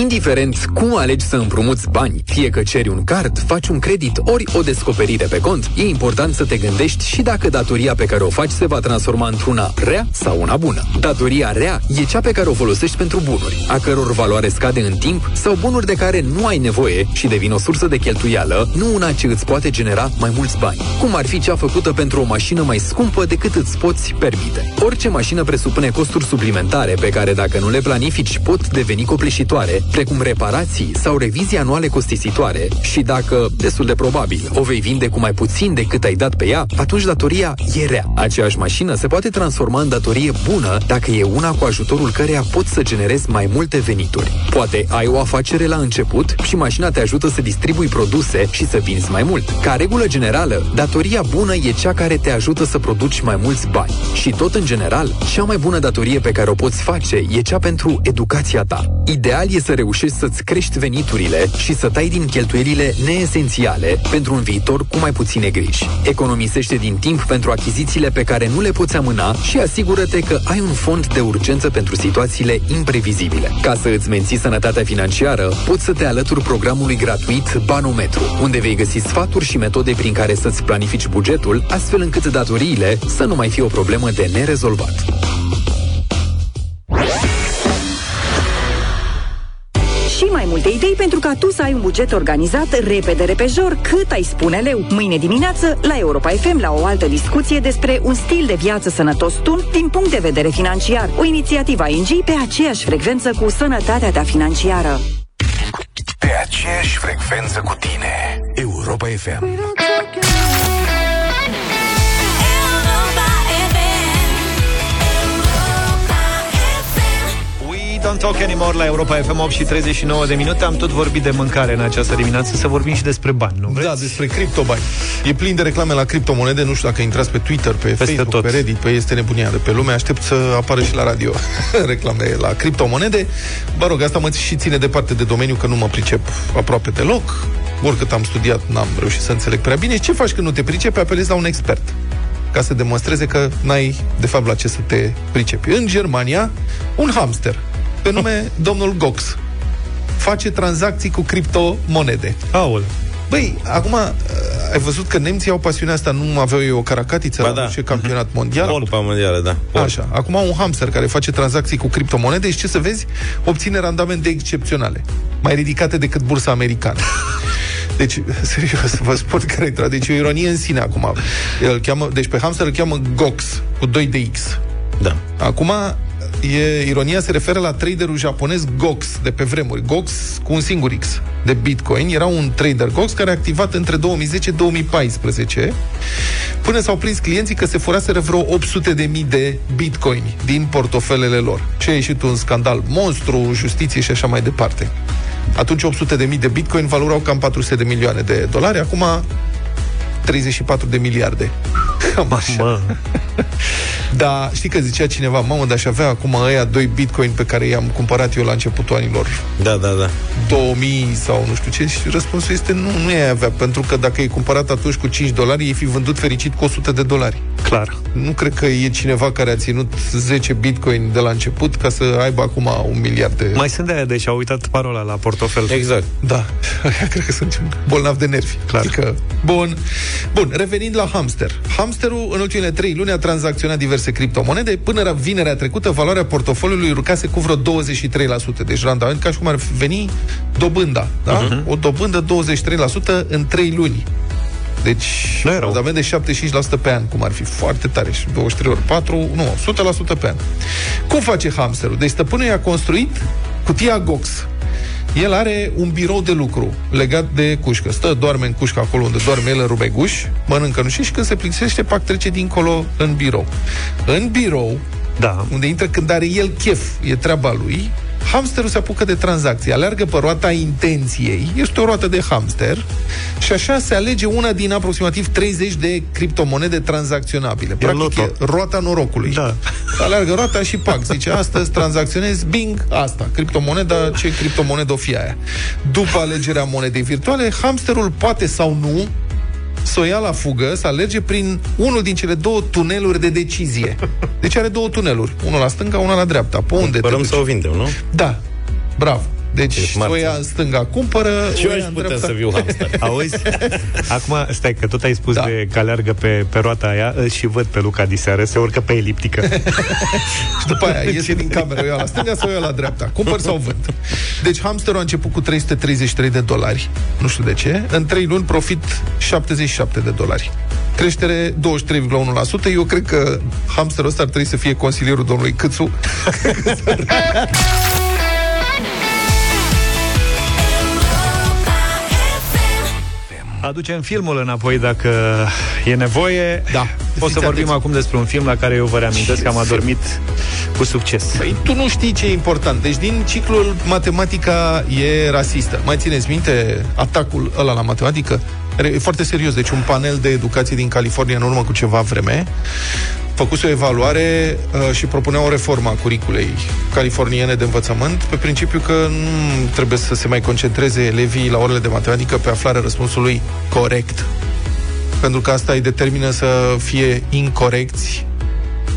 Indiferent cum alegi să împrumuți bani, fie că ceri un card, faci un credit ori o descoperire pe cont, e important să te gândești și dacă datoria pe care o faci se va transforma într-una rea sau una bună. Datoria rea e cea pe care o folosești pentru bunuri, a căror valoare scade în timp sau bunuri de care nu ai nevoie și devin o sursă de cheltuială, nu una ce îți poate genera mai mulți bani. Cum ar fi cea făcută pentru o mașină mai scumpă decât îți poți permite. Orice mașină presupune costuri suplimentare pe care dacă nu le planifici pot deveni copleșitoare, precum reparații sau revizii anuale costisitoare și dacă, destul de probabil, o vei vinde cu mai puțin decât ai dat pe ea, atunci datoria e rea. Aceeași mașină se poate transforma în datorie bună dacă e una cu ajutorul căreia poți să generezi mai multe venituri. Poate ai o afacere la început și mașina te ajută să distribui produse și să vinzi mai mult. Ca regulă generală, datoria bună e cea care te ajută să produci mai mulți bani. Și tot în general, cea mai bună datorie pe care o poți face e cea pentru educația ta. Ideal e să reușești să-ți crești veniturile și să tai din cheltuielile neesențiale pentru un viitor cu mai puține griji. Economisește din timp pentru achizițiile pe care nu le poți amâna și asigură-te că ai un fond de urgență pentru situațiile imprevizibile. Ca să îți menții sănătatea financiară, poți să te alături programului gratuit Banometru, unde vei găsi sfaturi și metode prin care să-ți planifici bugetul, astfel încât datoriile să nu mai fie o problemă de nerezolvat. Și mai multe idei pentru ca tu să ai un buget organizat repede, repejor, cât ai spune leu. Mâine dimineață, la Europa FM, la o altă discuție despre un stil de viață sănătos tun din punct de vedere financiar. O inițiativă ING pe aceeași frecvență cu sănătatea ta financiară. Pe aceeași frecvență cu tine. Europa FM. Don't Talk Anymore la Europa FM 8 și 39 de minute Am tot vorbit de mâncare în această dimineață Să vorbim și despre bani, nu vreți? Da, despre criptobani. E plin de reclame la criptomonede, nu știu dacă intrați pe Twitter, pe Peste Facebook, tot. pe Reddit, pe este nebunia de pe lume. Aștept să apară și la radio [LAUGHS] reclame la criptomonede. Mă rog, asta mă și ține departe de domeniu, că nu mă pricep aproape deloc. Oricât am studiat, n-am reușit să înțeleg prea bine. Și ce faci când nu te pricepi? Apelezi la un expert ca să demonstreze că n-ai, de fapt, la ce să te pricepi. În Germania, un hamster, pe nume domnul Gox, face tranzacții cu criptomonede. Aul. Băi, acum, uh, ai văzut că nemții au pasiunea asta, nu aveau eu o caracatiță Ba la da. nu știu ce campionat mondial? Cupa mondială, da. Pol. Așa. Acum un hamster care face tranzacții cu criptomonede și ce să vezi, obține randamente excepționale, mai ridicate decât bursa americană. [LAUGHS] Deci, serios, vă spun care e Deci e o ironie în sine acum. El îl cheamă, deci pe hamster îl cheamă Gox, cu 2 de X. Da. Acum, e, ironia se referă la traderul japonez Gox de pe vremuri. Gox cu un singur X de Bitcoin. Era un trader Gox care a activat între 2010-2014 până s-au prins clienții că se furaseră vreo 800 de mii de Bitcoin din portofelele lor. Ce a ieșit un scandal monstru, justiție și așa mai departe. Atunci 800 de mii de Bitcoin valorau cam 400 de milioane de dolari, acum 34 de miliarde. [LAUGHS] Cam așa. Mă. [LAUGHS] Da, știi că zicea cineva, mamă, dar aș avea acum ăia 2 bitcoin pe care i-am cumpărat eu la începutul anilor Da, da, da. 2000 sau nu știu ce și răspunsul este nu, nu ai avea, pentru că dacă ai cumpărat atunci cu 5 dolari, ei fi vândut fericit cu 100 de dolari. Clar. Nu cred că e cineva care a ținut 10 bitcoin de la început ca să aibă acum un miliard de... Mai sunt de aia, deci au uitat parola la portofel. Exact. Da, Aia [LAUGHS] cred că sunt bolnav de nervi. Clar. Adică, bun. Bun, revenind la hamster. Hamsterul în ultimele 3 luni a tranzacționat diverse criptomonede. Până la vinerea trecută, valoarea portofoliului urcase cu vreo 23%. Deci randament ca și cum ar veni dobânda. Da? Uh-huh. O dobândă 23% în 3 luni. Deci, Nu e rău. randament de 75% pe an, cum ar fi foarte tare. Și 23 ori 4, nu, 100% pe an. Cum face hamsterul? Deci stăpânul i-a construit cutia Gox. El are un birou de lucru legat de cușcă. Stă, doarme în cușcă acolo unde doarme el în rubeguș, mănâncă nu știu și când se plictisește, pac trece dincolo în birou. În birou, Da. unde intră când are el chef, e treaba lui, hamsterul se apucă de tranzacții, aleargă pe roata intenției, este o roată de hamster, și așa se alege una din aproximativ 30 de criptomonede tranzacționabile. Practic, loto. e roata norocului. Da. [LAUGHS] Aleargă roata și pac, zice, astăzi tranzacționez, bing, asta, criptomoneda, ce criptomonedă o fi aia. După alegerea monedei virtuale, hamsterul poate sau nu să o ia la fugă, să alerge prin unul din cele două tuneluri de decizie. Deci are două tuneluri, unul la stânga, unul la dreapta. Pe unde te Părăm duci? să o vindem, nu? Da, bravo. Deci Ești o marțe. ia în stânga cumpără, Și eu o aș ia în putea dreapta. să fiu hamster. [LAUGHS] Auzi? Acum, stai, că tot ai spus da. de că alergă pe, pe roata aia îl și văd pe Luca diseară, se urcă pe eliptică. [LAUGHS] Și după aia iese din cameră, o ia la stânga sau o ia la dreapta. Cumpăr sau vând. Deci hamsterul a început cu 333 de dolari. Nu știu de ce. În 3 luni profit 77 de dolari. Creștere 23,1%. Eu cred că hamsterul ăsta ar trebui să fie consilierul domnului Câțu. [LAUGHS] Aducem filmul înapoi dacă e nevoie. Da. O să Fiți vorbim atenți. acum despre un film la care eu vă reamintesc că am adormit cu succes. Păi tu nu știi ce e important. Deci din ciclul matematica e rasistă. Mai țineți minte atacul ăla la matematică? E foarte serios. Deci un panel de educație din California în urmă cu ceva vreme făcuse o evaluare uh, și propunea o reformă a curiculei californiene de învățământ pe principiu că nu trebuie să se mai concentreze elevii la orele de matematică pe aflarea răspunsului corect. Pentru că asta îi determină să fie incorecți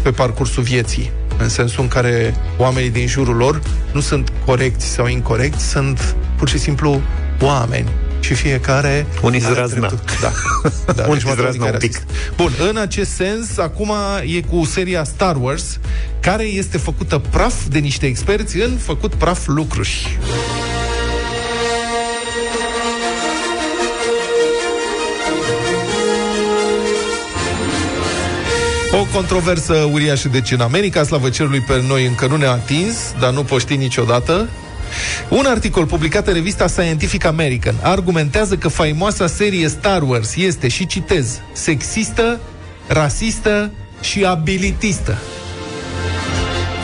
pe parcursul vieții, în sensul în care oamenii din jurul lor nu sunt corecți sau incorecți, sunt pur și simplu oameni. Și fiecare... Unii are zrazna. dreptul- Da. [LAUGHS] da Unii deci matematica zrazna un e pic. rasistă. Bun, în acest sens, acum e cu seria Star Wars, care este făcută praf de niște experți în făcut praf lucruri. O controversă uriașă deci în America, slavă cerului pe noi încă nu ne-a atins, dar nu poști niciodată. Un articol publicat în revista Scientific American argumentează că faimoasa serie Star Wars este, și citez, sexistă, rasistă și abilitistă.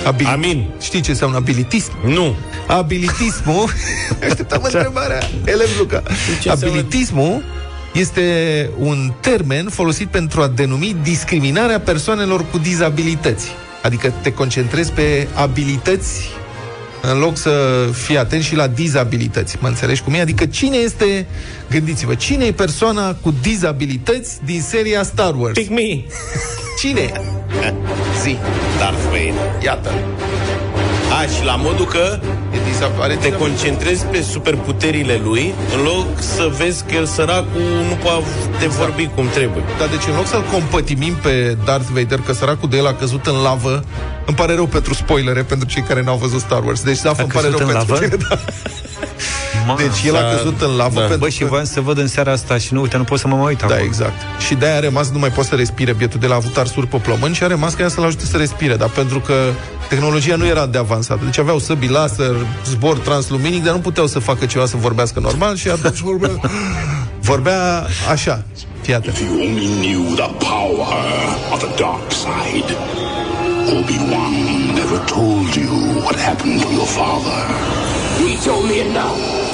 Abil... Amin. Știi ce înseamnă abilitism? Nu. Abilitismul [LAUGHS] Așteptam întrebarea Elev Luca Ce înseamnă? Abilitismul este un termen folosit pentru a denumi discriminarea persoanelor cu dizabilități. Adică te concentrezi pe abilități în loc să fii atent și la dizabilități. Mă înțelegi cum e? Adică cine este, gândiți-vă, cine e persoana cu dizabilități din seria Star Wars? Pick me. Cine e? [LAUGHS] Zi. Darth Vader. Iată. A, și la modul că E disa- are te dizabilități. concentrezi pe superputerile lui în loc să vezi că el săracul nu poate te vorbi cum trebuie. Dar deci în loc să-l compătimim pe Darth Vader, că săracul de el a căzut în lavă, îmi pare rău pentru spoilere, pentru cei care n-au văzut Star Wars. Deci, da, îmi pare căzut rău în pentru lavă? tine, [LAUGHS] da. Ma, Deci el a Da. căzut în lavă Da. pentru Bă, și că... voiam să văd în seara asta și nu, uite, nu pot să mă mai uit Da, acum. exact. Și de-aia a rămas, nu mai poate să respire bietul de la a avut arsuri pe plămâni și a rămas ca ea să-l ajute să respire, dar pentru că tehnologia nu era de avansată. Deci aveau săbii laser, zbor transluminic, dar nu puteau să facă ceva să vorbească normal și atunci vorbea, [LAUGHS] vorbea așa. Fii atent. If you only knew the power of the dark side. Obi-Wan never told you what happened to your father. He told me enough.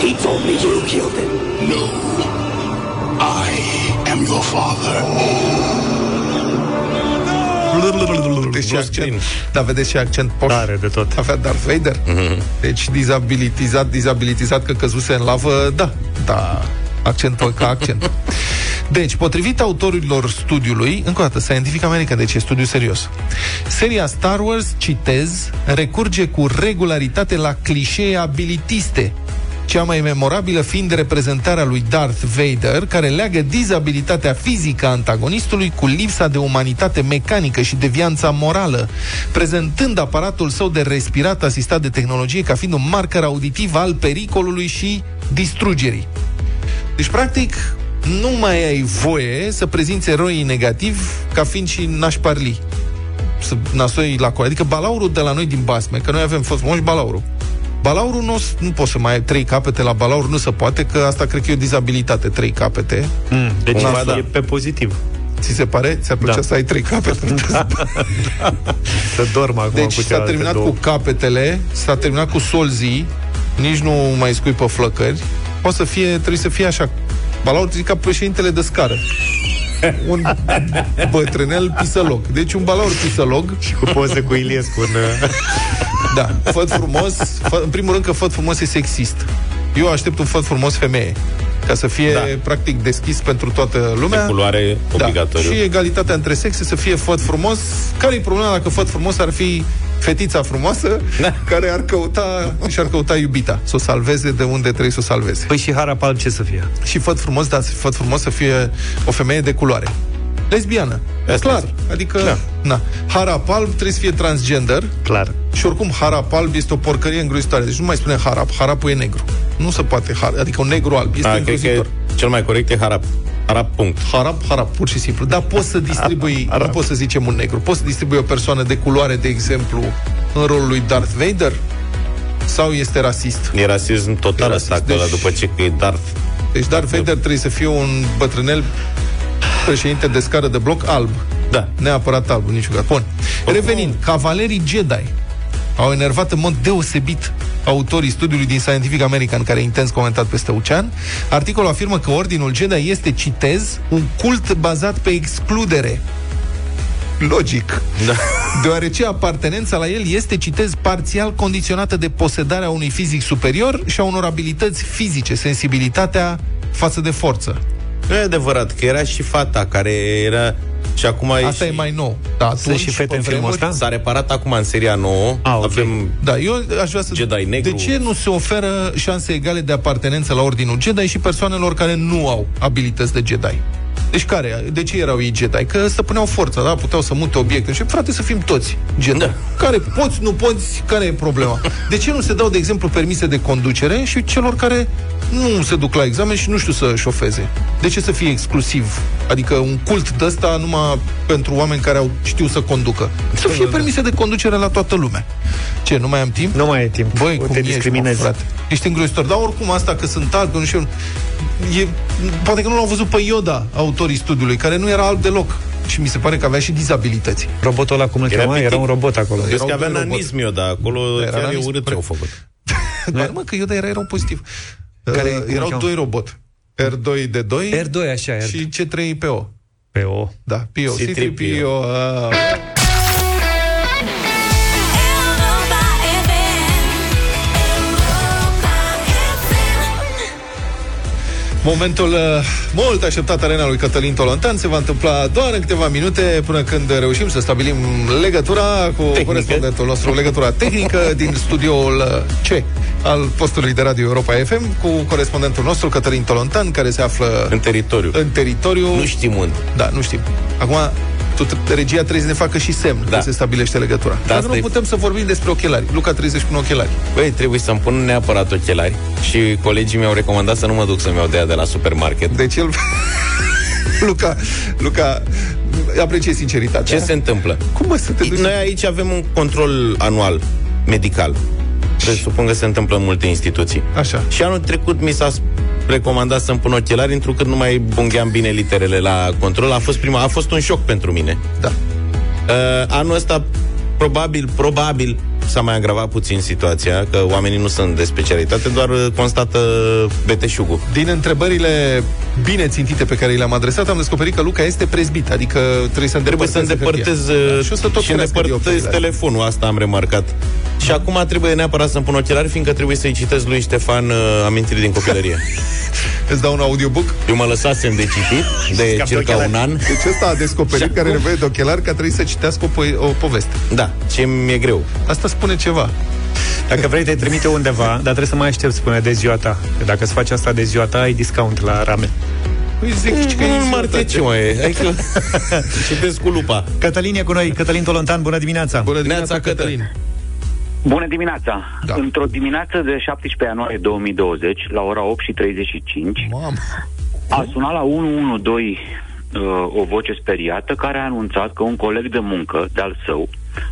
He told me you killed him. No. I am your father. Deci și accent, da, vedeți și accent poș. Tare de tot. Avea Darth Vader. Deci dizabilitizat, dizabilitizat că căzuse în lavă, da, da, accent ca [LAUGHS] accent. Deci, potrivit autorilor studiului, încă o dată, Scientific American, deci e studiu serios. Seria Star Wars, citez, recurge cu regularitate la clișee abilitiste, cea mai memorabilă fiind reprezentarea lui Darth Vader, care leagă dizabilitatea fizică a antagonistului cu lipsa de umanitate mecanică și devianța morală, prezentând aparatul său de respirat asistat de tehnologie ca fiind un marker auditiv al pericolului și distrugerii. Deci, practic, nu mai ai voie să prezinți eroii negativ ca fiind și nașparli. Să nasoi la coadă. Adică balaurul de la noi din basme, că noi avem fost moși balaurul. Balaurul nu, nu poți să mai ai trei capete la balaur, nu se poate, că asta cred că e o dizabilitate, trei capete. Mm, deci Cumva, e, da. e pe pozitiv. Ți se pare? Ți-ar plăcea Da. să ai trei capete? [LAUGHS] Să dorm acum Deci cu s-a celelalte terminat două. cu capetele, s-a terminat cu solzii, nici nu mai scui pe flăcări. Poate să fie, trebuie să fie așa. Balaur zic ca președintele de scară. [LAUGHS] Un bătrânel pisălog. Deci un balaur pisălog. Și cu poze cu Iliescu în... [LAUGHS] Da, făt frumos. Fă, în primul rând că făt frumos e sexist. Eu aștept un făt frumos femeie. Ca să fie, Da. practic, deschis pentru toată lumea. De culoare obligatoriu. Da. Și egalitatea între sexe să fie făt frumos. Care e problema dacă făt frumos ar fi fetița frumoasă da. care ar căuta, și-ar căuta iubita, să o salveze de unde trebuie să o salveze. Păi și harap alb ce să fie? Și făt frumos, dar făt frumos să fie o femeie de culoare. Lesbiană. Asta clar. zic. Adică, Clar. na. Harap alb trebuie să fie transgender. Clar. Și oricum, harap alb este o porcărie îngrozitoare. Deci nu mai spune harap, harapul e negru. Nu se poate, har, adică un negru alb. Este Da, cred că îngrozitor. cel mai corect e harap. Harap, punct. Harap, harap, pur și simplu. Dar poți să distribui, nu poți să zicem un negru, poți să distribui o persoană de culoare, de exemplu, în rolul lui Darth Vader? Sau este rasist? E rasism total E ăsta, rasist, că ăla deci- după ce că e Darth. Deci Darth Vader trebuie să fie un bătrânel președinte de scară de bloc alb. Da. Neapărat alb, niciun caz. Bun. Revenind, Cavalerii Jedi au enervat în mod deosebit autorii studiului din Scientific American, care e intens comentat peste ocean. Articolul afirmă că Ordinul Jedi este, citez, un cult bazat pe excludere. Logic. Da. Deoarece apartenența la el este, citez, parțial condiționată de posedarea unui fizic superior și a unor abilități fizice, sensibilitatea față de forță. Nu e adevărat, că era și fata care era... Și acum Asta și... e mai nou. Da, Sunt și fete pe în filmul vremuri- ăsta? S-a reparat acum în seria nouă. Ah, ok. Avem Da, eu aș vrea să... Jedi negru. De ce nu se oferă șanse egale de apartenență la Ordinul Jedi și persoanelor care nu au abilități de Jedi? Deci care? De ce erau ei Jedi? Că stăpâneau forța, da? Puteau să mute obiecte. Și frate, să fim toți Jedi. Da. Care poți, nu poți, care e problema? [LAUGHS] De ce nu se dau, de exemplu, permise de conducere și celor care nu se duc la examen și nu știu să șofeze? De ce să fie exclusiv? Adică un cult de ăsta numai pentru oameni care au știu să conducă. Să fie permise de conducere la toată lumea. Ce, nu mai am timp? Nu mai e timp. Băi, cum te ești, discriminezi. Mă, frate? Ești îngrozitor. Dar oricum asta că sunt alb, că nu știu... E, poate că nu l-au văzut pe Yoda, autorii studiului, care nu era alb deloc. Și mi se pare că avea și dizabilități. Robotul ăla cum îl Era chema? pitic. Era un robot acolo. Vezi Erau că avea doi roboți. nanism eu, dar acolo Da, era chiar e nanism, urât ce corect. au făcut. [LAUGHS] Dar mă, că Yoda era erau pozitiv. Care- Care, cum îl erau cheamă? doi robot. R2D2 R2, așa, R2. și C3PO. Pe o. Da, PO. C3PO. C3PO. Momentul uh, mult așteptat arena lui Cătălin Tolontan se va întâmpla doar în câteva minute până când reușim să stabilim legătura cu Tehnică. corespondentul nostru, legătura tehnică din studioul uh, C al postului de radio Europa FM cu corespondentul nostru Cătălin Tolontan care se află În teritoriu. în teritoriu. Nu știm unde. Da, nu știm. Acum, tu, regia trebuie să ne facă și semn da. Da. că se stabilește legătura. Da, Dar asta nu e- putem să vorbim despre ochelari. Luca 30 cu ochelari. Băi, trebuie să-mi pun neapărat ochelari și colegii mi-au recomandat să nu mă duc să-mi iau de aia de la supermarket. Deci el... [LAUGHS] Luca, Luca, apreciez sinceritatea. Ce se întâmplă? Cum mă să te duci? Noi aici avem un control anual medical. Presupun că se întâmplă în multe instituții. Așa. Și anul trecut mi s-a recomandat să-mi pun ochelari, întrucât nu mai bungheam bine literele la control. A fost prima, a fost un șoc pentru mine. Da. Uh, anul ăsta, probabil, probabil, s-a mai agravat puțin situația, că oamenii nu sunt de specialitate, doar uh, constată beteșugul. Din întrebările bine țintite pe care le-am adresat, am descoperit că Luca este prezbit, adică trebuie să Trebuie să îndepărteze îndepărtez hârtia. da, și o să tot și crească îndepărtez dioptriile. telefonul, asta am remarcat. Și acum trebuie neapărat să-mi pun ochelari, fiindcă trebuie să-i citesc lui Ștefan uh, amintiri din copilărie. [LAUGHS] Îți dau un audiobook? Eu mă lăsasem de citit de Scap de circa ochelari. un an. Deci ăsta a descoperit că are nevoie de ochelari ca trebuie să citească o, po- o poveste. Da, ce mi-e greu. Asta spune ceva. Dacă vrei, te trimite undeva, dar trebuie să mai aștepți până de ziua ta. Că dacă îți faci asta de ziua ta, ai discount la ramen. Păi zic că e Nu ziua marte ta, ce mai e. Hai că [LAUGHS] citesc cu lupa. Cătălin e cu noi. Cătălin Tolontan, bună dimineața! Bună dimineața, Neața, Cătălin. Bună dimineața! Da. Într-o dimineață de 17 ianuarie 2020, la ora 8 și 35, Mamă. a sunat la 112 uh, o voce speriată care a anunțat că un coleg de muncă de-al său,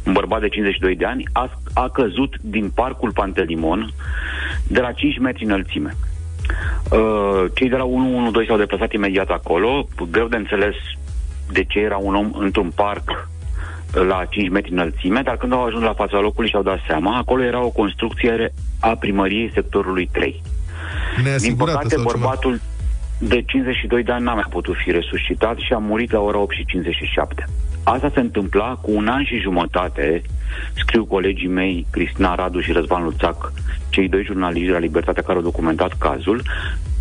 un bărbat de 52 de ani, a, a căzut din parcul Pantelimon de la 5 metri înălțime. Uh, cei de la 112 s-au deplasat imediat acolo, greu de înțeles de ce era un om într-un parc uh, la 5 metri înălțime, dar când au ajuns la fața locului și-au dat seama, acolo era o construcție a primăriei sectorului 3. Din Neasigurată păcate, sau ceva. bărbatul de 52 de ani n-a mai putut fi resuscitat și a murit la ora 8 și 57. Asta se întâmpla cu un an și jumătate, scriu colegii mei, Cristina Radu și Răzvan Luțac, cei doi jurnaliști de la Libertatea care au documentat cazul,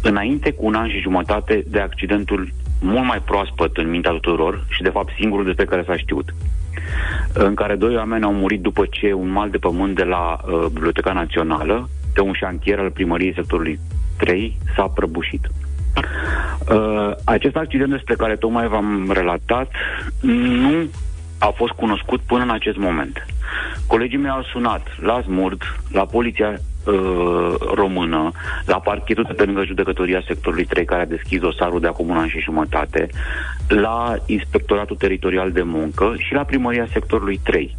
înainte cu un an și jumătate de accidentul mult mai proaspăt în mintea tuturor și, de fapt, singurul despre care s-a știut, în care doi oameni au murit după ce un mal de pământ de la uh, Biblioteca Națională, de un șantier al primăriei sectorului 3, s-a prăbușit. Uh, acest accident despre care tocmai v-am relatat nu a fost cunoscut până în acest moment. Colegii mei au sunat la Smurd, la poliția uh, română, la parchetul de pe lângă judecătoria sectorului 3 care a deschis dosarul de acum un an și jumătate, la inspectoratul teritorial de muncă și la primăria sectorului 3.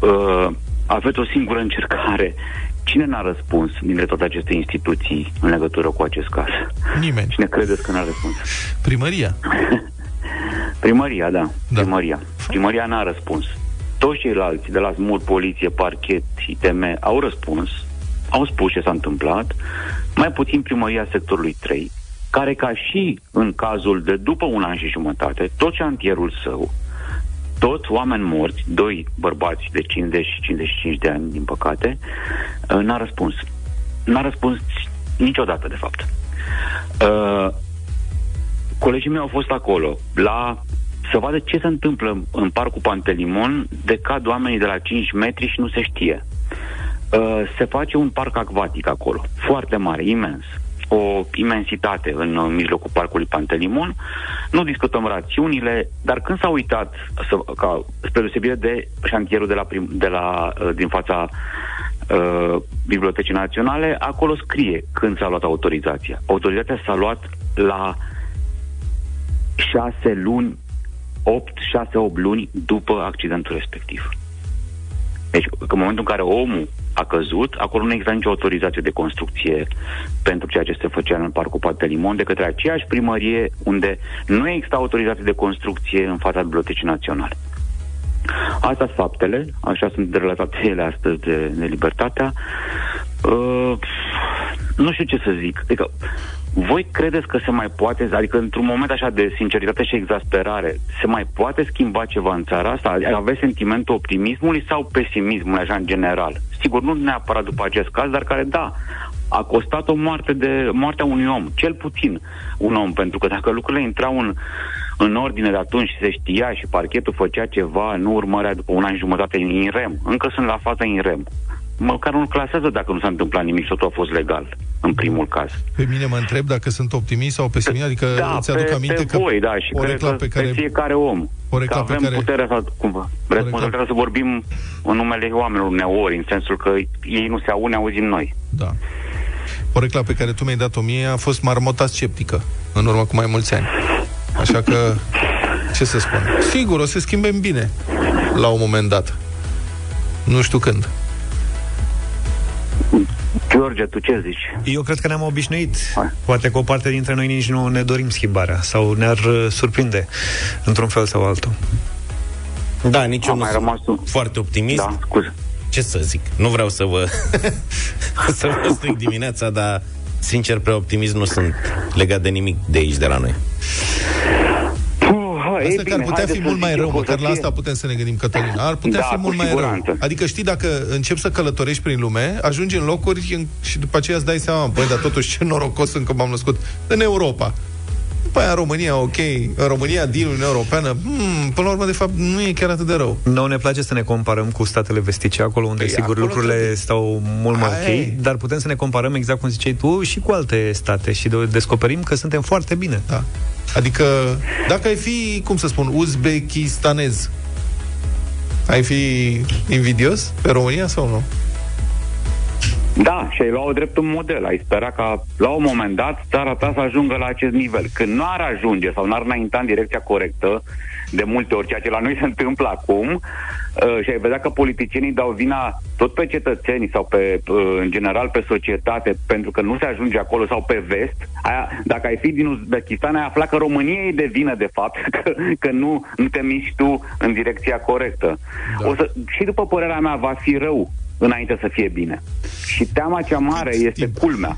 Uh, aveți o singură încercare Cine n-a răspuns dintre toate aceste instituții în legătură cu acest caz? Nimeni. Cine credeți că n-a răspuns? Primăria. [LAUGHS] Primăria, da. da. Primăria. Primăria n-a răspuns. Toți ceilalți, de la SMUR, poliție, parchet, ITM, au răspuns, au spus ce s-a întâmplat, mai puțin primăria sectorului 3, care ca și în cazul de după un an și jumătate, tot șantierul său, toți oameni morți, doi bărbați de 50 și 55 de ani, din păcate, uh, n-a răspuns. N-a răspuns niciodată, de fapt. Uh, colegii mei au fost acolo, la să vadă ce se întâmplă în parcul Pantelimon, de cad oamenii de la 5 metri și nu se știe. Uh, se face un parc acvatic acolo, foarte mare, imens. Uh, o imensitate în mijlocul parcului Pantelimon. Nu discutăm rațiunile, dar când s-a uitat, să, ca, spre deosebire de șantierul de la, prim, de la uh, din fața uh, Bibliotecii Naționale, acolo scrie când s-a luat autorizația. Autorizația s-a luat la șase luni, 8, 6, 8 luni după accidentul respectiv. Deci, în momentul în care omul a căzut, acolo nu există nicio autorizație de construcție pentru ceea ce se făcea în Parcul Pantelimon de către aceeași primărie unde nu există autorizație de construcție în fața Bibliotecii Naționale. Astea sunt faptele, așa sunt relatate ele astăzi de, de libertatea. Uh, nu știu ce să zic. Adică, voi credeți că se mai poate, adică într-un moment așa de sinceritate și exasperare, se mai poate schimba ceva în țara asta? Adică aveți sentimentul optimismului sau pesimismului așa în general? Sigur, nu neapărat după acest caz, dar care, da, a costat o moarte de moartea unui om, cel puțin un om, pentru că dacă lucrurile intrau în, în ordine de atunci și se știa și parchetul făcea ceva, nu urmărea după un an și jumătate în rem, încă sunt la faza în rem măcar nu clasează dacă nu s-a întâmplat nimic și totul a fost legal, în primul caz. Pe mine mă întreb dacă sunt optimist sau pesimist, adică da, îți aduc pe, aminte pe că voi, da, și o cred că pe care... pe fiecare om. O că avem pe care... puterea să, cumva, responsabilitatea să vorbim în numele oamenilor uneori, în sensul că ei nu se au, ne auzim noi. Da. Porecla pe care tu mi-ai dat-o mie a fost marmota sceptică, în urmă cu mai mulți ani. Așa că, ce să spun? Sigur, o să schimbe în bine, la un moment dat. Nu știu când. George, tu ce zici? Eu cred că ne-am obișnuit. Hai. Poate că o parte dintre noi nici nu ne dorim schimbarea sau ne-ar uh, surprinde într-un fel sau altul. Da, nici eu nu mai rămas tu. foarte optimist. Da, scuze. Ce să zic? Nu vreau să vă [LAUGHS] să vă stric dimineața, dar sincer, prea optimist nu sunt legat de nimic de aici, de la noi. Asta că ar putea fi mult mai rău, măcar la asta putem să ne gândim, Cătălin. Ar putea da, fi mult mai siguranță. rău. Adică știi, dacă începi să călătorești prin lume, ajungi în locuri și după aceea îți dai seama, băi, dar totuși ce norocos sunt că m-am născut în Europa. După aia în România, ok, în România din Uniunea Europeană, hmm, până la urmă, de fapt, nu e chiar atât de rău. Nu ne place să ne comparăm cu statele vestice, acolo unde, păi, sigur, lucrurile trebuie. stau mult mai Aia ok, e. dar putem să ne comparăm, exact cum ziceai tu, și cu alte state și de- descoperim că suntem foarte bine. Da. Adică, dacă ai fi, cum să spun, uzbekistanez, ai fi invidios pe România sau nu? Da, și ai luat-o drept un model. Ai spera ca la un moment dat țara ta să ajungă la acest nivel. Când nu ar ajunge sau n-ar înainta în direcția corectă, de multe ori, ceea ce la noi se [LAUGHS] întâmplă acum, uh, și ai vedea că politicienii dau vina tot pe cetățenii sau pe, uh, în general pe societate pentru că nu se ajunge acolo sau pe vest, aia, dacă ai fi din Uzbekistan, ai afla că România e de vină, de fapt, [LAUGHS] că, că nu, nu te miști tu în direcția corectă. Da. O să, și după părerea mea, va fi rău înainte să fie bine. Și teama cea mare este culmea.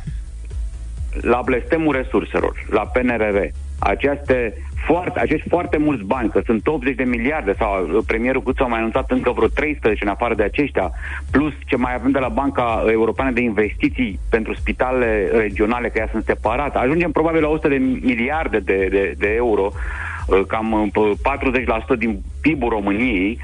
La blestemul resurselor, la PNRR, aceste foarte, acești foarte mulți bani, că sunt 80 de miliarde sau uh, premierul Cuțu a mai anunțat încă vreo 13 în afară de aceștia, plus ce mai avem de la Banca Europeană de Investiții pentru spitalele regionale, că ea sunt separate, ajungem probabil la 100 de miliarde de, de, de euro, uh, cam 40% uh, din PIB-ul României,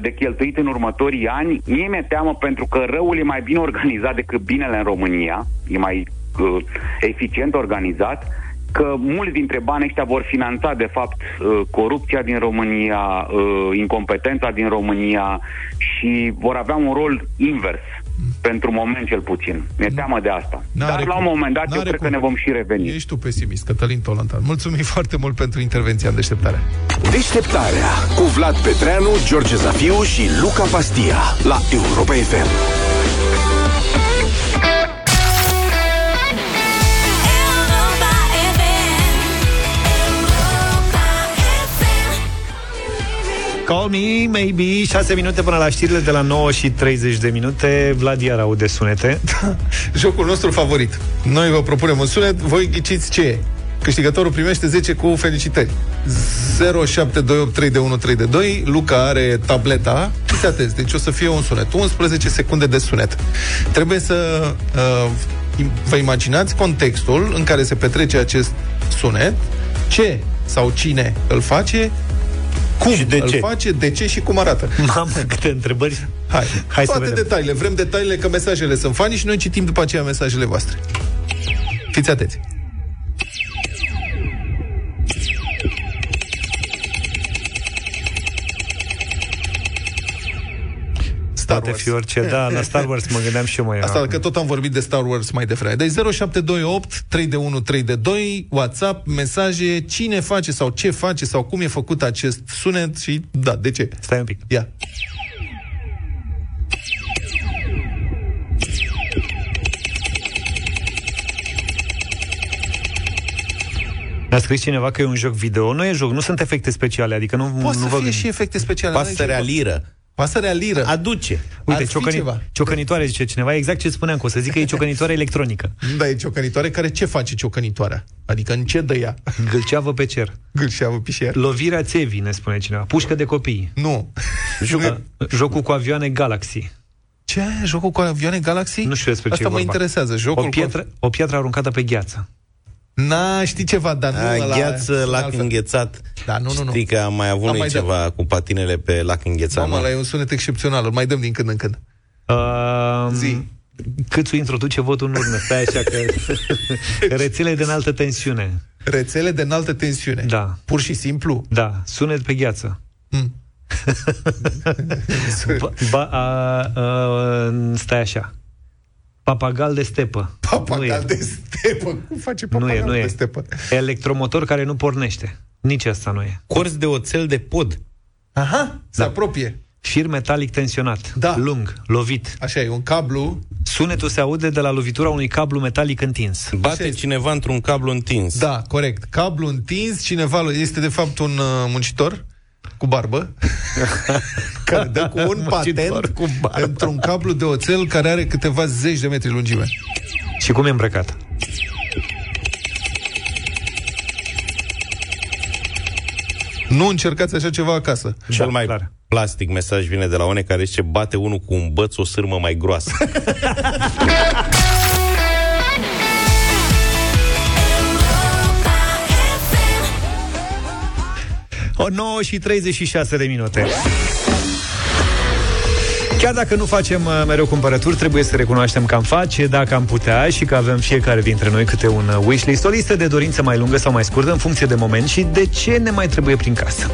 de cheltuit în următorii ani. Mie mi-e teamă pentru că răul e mai bine organizat decât binele în România, e mai uh, eficient organizat. Că mulți dintre banii ăștia vor finanța, de fapt, uh, corupția din România, uh, incompetența din România și vor avea un rol invers pentru moment cel puțin. Mi-e teamă de asta. N-are Dar la un moment dat eu cred cum. că ne vom și reveni. Ești tu pesimist, Cătălin Tolantan. Mulțumim [LAUGHS] foarte mult pentru intervenția în deșteptare. Deșteptarea cu Vlad Petreanu, George Zafiu și Luca Pastia la Europa FM. Call me, maybe. 6 minute până la știrile de la 9 și 30 de minute. Vlad iar aude sunete. [LAUGHS] Jocul nostru favorit. Noi vă propunem un sunet, voi ghiciți ce e? Câștigătorul primește 10 cu felicitări. 07283132 Luca are tableta. Fiți atenți, deci o să fie un sunet. 11 secunde de sunet. Trebuie să uh, vă imaginați contextul în care se petrece acest sunet. Ce sau cine îl face cum și de îl ce? face, de ce și cum arată. [LAUGHS] Mamă, câte întrebări. Hai, Hai Toate să vedem. detaliile. Vrem detaliile că mesajele sunt fani și noi citim după aceea mesajele voastre. Fiți atenți. Star Poate fi orice, da, la Star Wars mă gândeam și eu mai Asta, că tot am vorbit de Star Wars mai devreme. Deci 0728 3 de 1 3 de 2, WhatsApp, mesaje, cine face sau ce face sau cum e făcut acest sunet și da, de ce? Stai un pic. Ia. A scris cineva că e un joc video. Nu e joc, nu sunt efecte speciale, adică nu, Poate nu să fie și efecte speciale. Pasărea liră. Pasărea liră. Aduce. Uite, ciocăni... ciocănitoare, zice cineva, exact ce spuneam, că o să zic că e ciocănitoare electronică. Da, e ciocănitoare care ce face ciocănitoarea? Adică în ce dă ea? Gâlceavă pe cer. Gâlceavă pe cer. Lovirea țevii, ne spune cineva. Pușcă de copii. Nu. Joc, jocul cu avioane Galaxy. Ce? Jocul cu avioane Galaxy? Nu știu despre Asta ce mă interesează. Jocul o, pietră, cu... o piatră aruncată pe gheață. Na, știi ceva, dar nu A, Gheață, lac altfel. înghețat. Da, nu, nu, nu. Știi că am mai avut noi ceva dăm. cu patinele pe lac înghețat. Mama, e un sunet excepțional, îl mai dăm din când în când. Uh, Zi. Cât o introduce votul în urmă, stai așa că... [LAUGHS] Rețele de înaltă tensiune. Rețele de înaltă tensiune. Da. Pur și simplu? Da, sunet pe gheață. Mm. ba, [LAUGHS] ba, a, a, stai așa. Papagal de stepă. Papagal de stepă? Cum face papagal nu e, nu de stepă? Electromotor care nu pornește. Nici asta nu e. Corz de oțel de pod. Aha, se da. apropie. Fir metalic tensionat, da. lung, lovit. Așa e, un cablu... Sunetul se aude de la lovitura unui cablu metalic întins. Bate cineva într-un cablu întins. Da, corect. Cablu întins, cineva este de fapt un uh, muncitor cu barbă, [LAUGHS] care dă cu un patent cu într-un cablu de oțel care are câteva zeci de metri lungime. Și cum e îmbrăcat? Nu încercați așa ceva acasă. Cel mai clar. plastic mesaj vine de la one care zice bate unul cu un băț o sârmă mai groasă. [LAUGHS] O 9 și 36 de minute. Chiar dacă nu facem uh, mereu cumpărături, trebuie să recunoaștem că am face, dacă am putea și că avem fiecare dintre noi câte un uh, wishlist, o listă de dorință mai lungă sau mai scurtă în funcție de moment și de ce ne mai trebuie prin casă.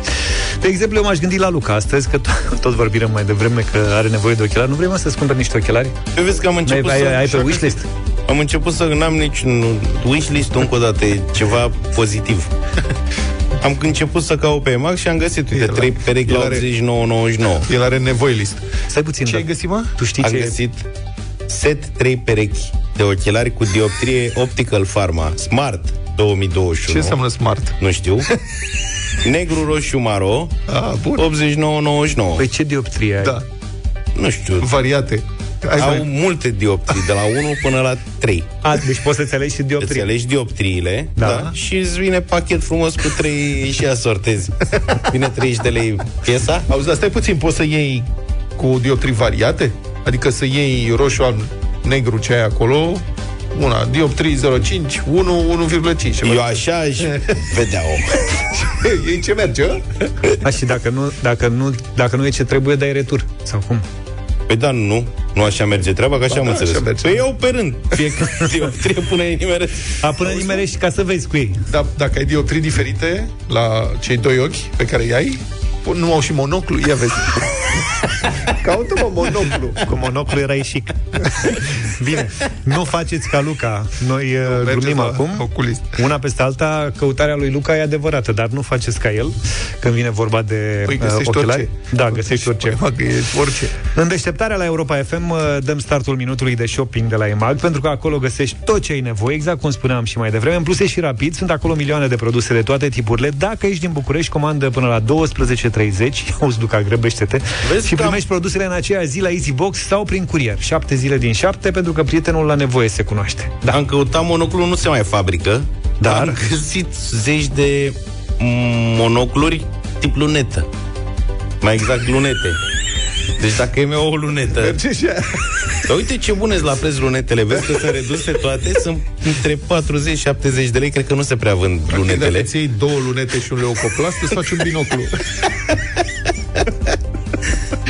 De exemplu, eu m-aș gândi la Luca astăzi, că [LAUGHS] tot, tot vorbim mai devreme că are nevoie de ochelari. Nu vrei să-ți cumperi niște ochelari? Eu vezi că am început ai, să... Ai, ai pe wishlist? Am început să n-am nici wishlist încă o dată, e ceva pozitiv. [LAUGHS] Am început să caut pe Max și am găsit, uite, trei perechi la 89,99. El are nevoi list. Stai puțin. Ce da. ai găsit, mă? Tu știi am ce găsit set 3 perechi de ochelari cu dioptrie Optical Pharma Smart 2021. Ce înseamnă Smart? Nu știu. Negru, roșu, maro. Ah, bun. 89,99. Păi ce dioptrie ai? Da. Nu știu. Variate. Ai au multe dioptrii, de la 1 până la 3. A, deci poți să-ți alegi și dioptrii. Îți alegi dioptriile da. Da, și îți vine pachet frumos cu 3 [LAUGHS] și asortezi. Vine 30 de lei piesa. Auzi, dar stai puțin, poți să iei cu dioptrii variate? Adică să iei roșu, alb, negru ce ai acolo, una, dioptrii 0,5, 1, 1,5. Eu așa aș vedea om. [LAUGHS] Ei ce merge, [LAUGHS] A, și dacă nu, dacă, nu, dacă nu e ce trebuie, dai retur. Sau cum? Păi da, nu. Nu așa merge treaba, că așa ba, am da, înțeles. Așa merge. Păi iau pe rând. Fiecare [LAUGHS] dioptrie până nimerești. A, până nimerești ca să vezi cu ei. Da, dacă ai dioptrii diferite la cei doi ochi pe care i-ai, nu au și monoclu, ia vezi. [LAUGHS] Caută-mă monoclu. Cu monoclu era chic. Bine, nu faceți ca Luca. Noi nu, glumim acum. Oculist. Una peste alta, căutarea lui Luca e adevărată, dar nu faceți ca el când vine vorba de păi găsești uh, ochelari. Orice. Da, găsești orice. Păi, orice. În deșteptarea la Europa FM dăm startul minutului de shopping de la EMAG, pentru că acolo găsești tot ce ai nevoie, exact cum spuneam și mai devreme. În plus e și rapid, sunt acolo milioane de produse de toate tipurile. Dacă ești din București, comandă până la 12.30, auzi [LAUGHS] Luca, grăbește-te, Vezi și primești produsele în aceea zi la EasyBox sau prin curier. Șapte zile din șapte, pentru că prietenul la nevoie se cunoaște. Da. Am căutat monoclu, nu se mai fabrică, dar am găsit zeci de monocluri tip lunetă. Mai exact lunete. Deci dacă e meu o lunetă... Merge și aia. Dar uite ce bune la preț lunetele. Vezi că sunt reduse toate? Sunt între 40-70 de lei. Cred că nu se prea vând lunetele. Dacă ți două lunete și un leucoplast, îți faci un binoclu. [LAUGHS]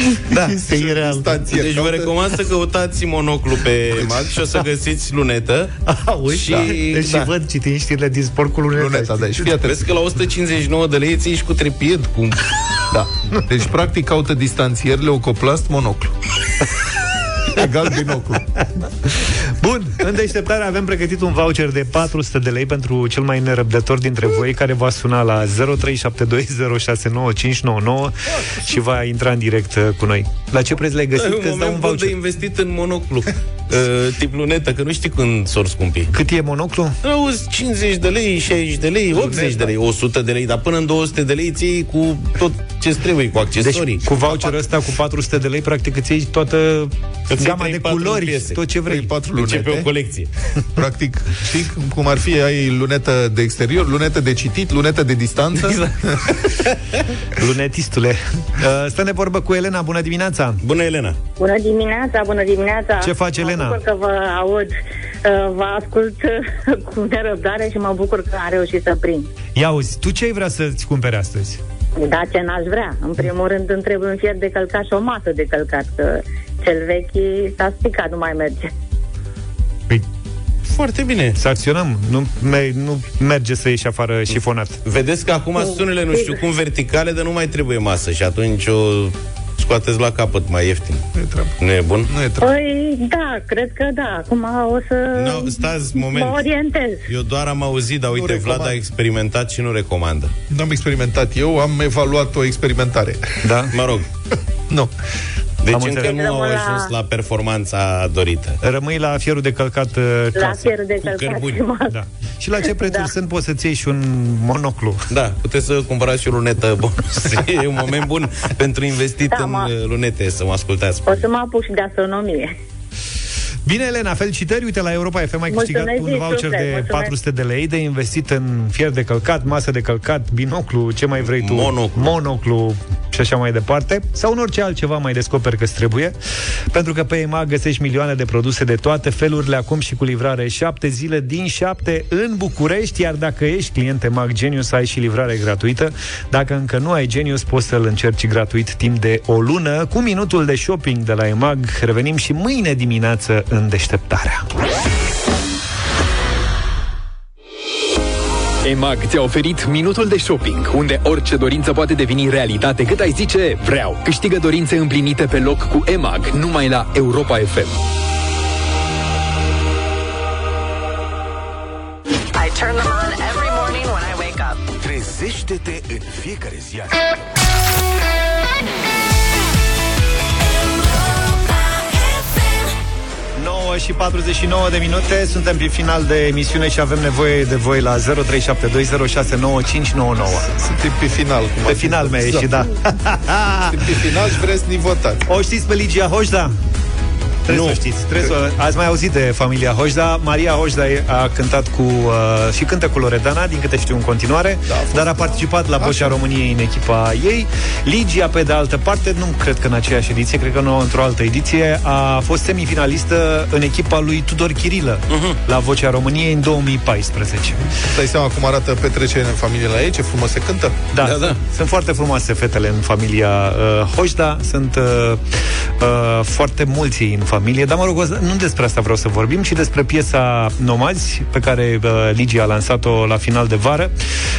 [LAUGHS] Da, e ireal. Deci vă recomand să căutați monoclu pe mag și o să găsiți lunetă. [LAUGHS] A, uite, și, da. Deci da. văd citind știrile din sport cu luneta. luneta da, și Vezi că la 159 de lei ții și cu trepied. Cu... [LAUGHS] Da. Deci, practic, caută distanțier, leucoplast, monoclu. Egal binoclu. Bun, în deșteptare avem pregătit un voucher de 400 de lei pentru cel mai nerăbdător dintre voi care va suna la 0372069599 și va intra în direct uh, cu noi. La ce preț le-ai găsit? Că dau un voucher. de investit în monoclu. Uh, tip lunetă, că nu știi când s-or scumpi. Cât e monoclu? Auzi, 50 de lei, 60 de lei, 80 de lei, 100 de lei, dar până în 200 de lei ții cu tot ce trebuie, cu accesorii. Deci, cu voucherul ăsta, cu 400 de lei, practic îți iei toată îți gama de culori, piese. tot ce vrei. 4 lunete. Începe o colecție. [LAUGHS] Practic, știi cum ar fi, ai lunetă de exterior, lunetă de citit, lunetă de distanță. Exact. [LAUGHS] Lunetistule. Uh, stă ne vorbă cu Elena. Bună dimineața! Bună, Elena! Bună dimineața, bună dimineața! Ce face Elena? Mă bucur că vă aud. Uh, vă ascult cu nerăbdare și mă bucur că am reușit să prind. Ia uzi, tu ce ai vrea să-ți cumpere astăzi? Da, ce n-aș vrea. În primul rând îmi trebuie un fier de călcat și o masă de călcat, că cel vechi s-a stricat, nu mai merge. Păi, foarte bine. Să acționăm. Nu, me- nu merge să ieși afară șifonat. Vedeți că acum sunele, nu știu cum, verticale, dar nu mai trebuie masă și atunci o scoateți la capăt mai ieftin. Nu e treabă. Nu e bun? Nu e treabă. Păi, da, cred că da. Acum o să no, stați, moment. mă orientez. Eu doar am auzit, dar uite, Vlad a experimentat și nu recomandă. Nu am experimentat eu, am evaluat o experimentare. Da? Mă rog. [LAUGHS] nu. Deci Am încă nu au ajuns la... la performanța dorită. Rămâi la fierul de călcat uh, La fierul de călcat și da. Și la ce prețuri da. sunt? Poți să-ți iei și un monoclu. Da, puteți să cumpărați și o lunetă bonus. [LAUGHS] e un moment bun pentru investit da, în mă... lunete, să mă ascultați. O să mă apuc și de astronomie. Bine, Elena, felicitări! Uite, la Europa FM ai câștigat un voucher super, de mulțumesc. 400 de lei de investit în fier de călcat, masă de călcat, binoclu, ce mai vrei tu? Monoclu. Monoclu și așa mai departe. Sau în orice altceva mai descoperi că trebuie. Pentru că pe EMAG găsești milioane de produse de toate felurile acum și cu livrare 7 zile din 7 în București, iar dacă ești client EMAG Genius, ai și livrare gratuită. Dacă încă nu ai Genius, poți să-l încerci gratuit timp de o lună cu minutul de shopping de la EMAG. Revenim și mâine dimineață în deșteptarea. EMAG ți-a oferit minutul de shopping, unde orice dorință poate deveni realitate cât ai zice vreau. Câștigă dorințe împlinite pe loc cu EMAG, numai la Europa FM. I turn them on every morning when I wake up. Trezește-te în fiecare zi. 9 și 49 de minute. Suntem pe final de emisiune și avem nevoie de voi la 0372069599 Suntem pe final cum Pe final mi-a ieșit, da. Suntem pe final și vreți să votați. O știți pe Ligia Hoșda? Trebuie Nu. să știți. Trebuie să, ați mai auzit de familia Hojda. Maria Hojda e- a cântat cu uh, și cântă cu Loredana, din câte știu în continuare, da, dar a participat la Vocea României în echipa ei. Ligia, pe de altă parte, nu cred că în aceeași ediție, cred că nu într-o altă ediție, a fost semifinalistă în echipa lui Tudor Chirilă Mhm. la Vocea României în 2014. Dai seama cum arată petrecerea în familie la ei, ce frumos se cântă? Da, da, da. Sunt foarte frumoase fetele în familia uh, Hojda, sunt uh, uh, foarte mulți ei în familie, dar mă rog, o- nu despre asta vreau să vorbim, ci despre piesa Nomazi, pe care uh, Ligia a lansat-o la final de vară.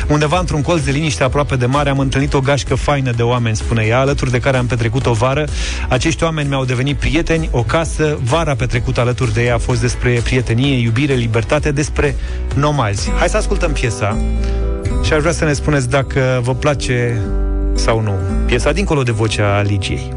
Undeva într-un colț de liniște aproape de mare am întâlnit o gașcă faină de oameni, spune ea, alături de care am petrecut o vară. Acești oameni mi-au devenit prieteni, o casă, vara petrecută alături de ei a fost despre prietenie, iubire, libertate, despre nomazi. Hai să ascultăm piesa și aș vrea să ne spuneți dacă vă place sau nu piesa dincolo de vocea Ligiei.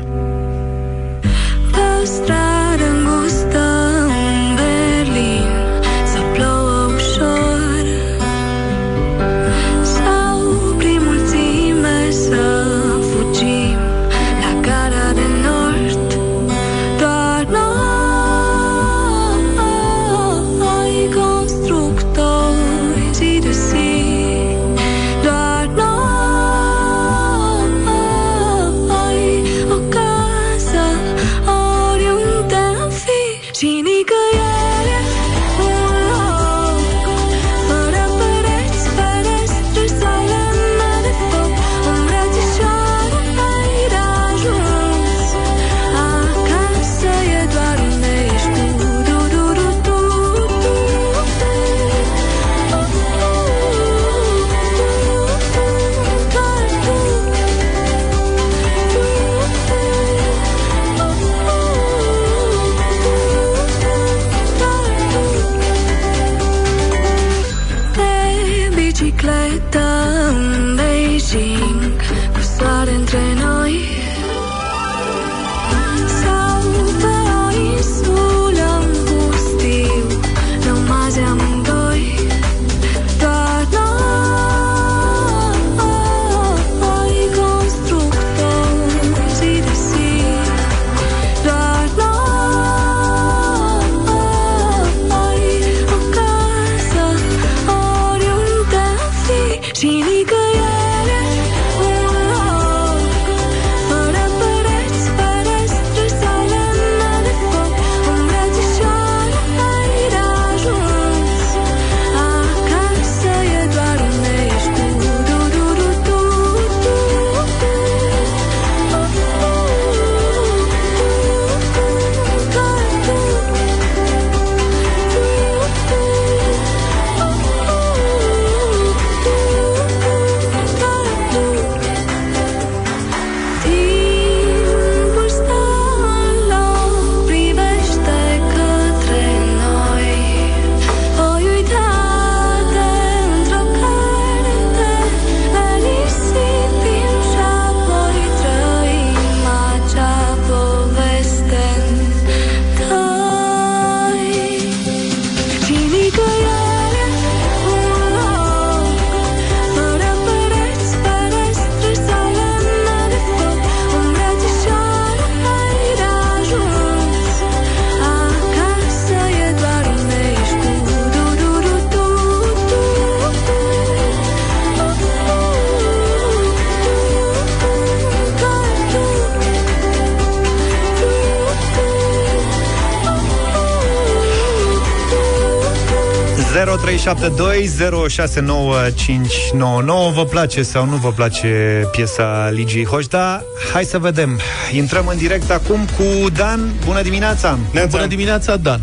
Vă place sau nu vă place piesa Ligiei Hojda? Hai să vedem. Intrăm în direct acum cu Dan. Bună dimineața! Bună dimineața, Dan!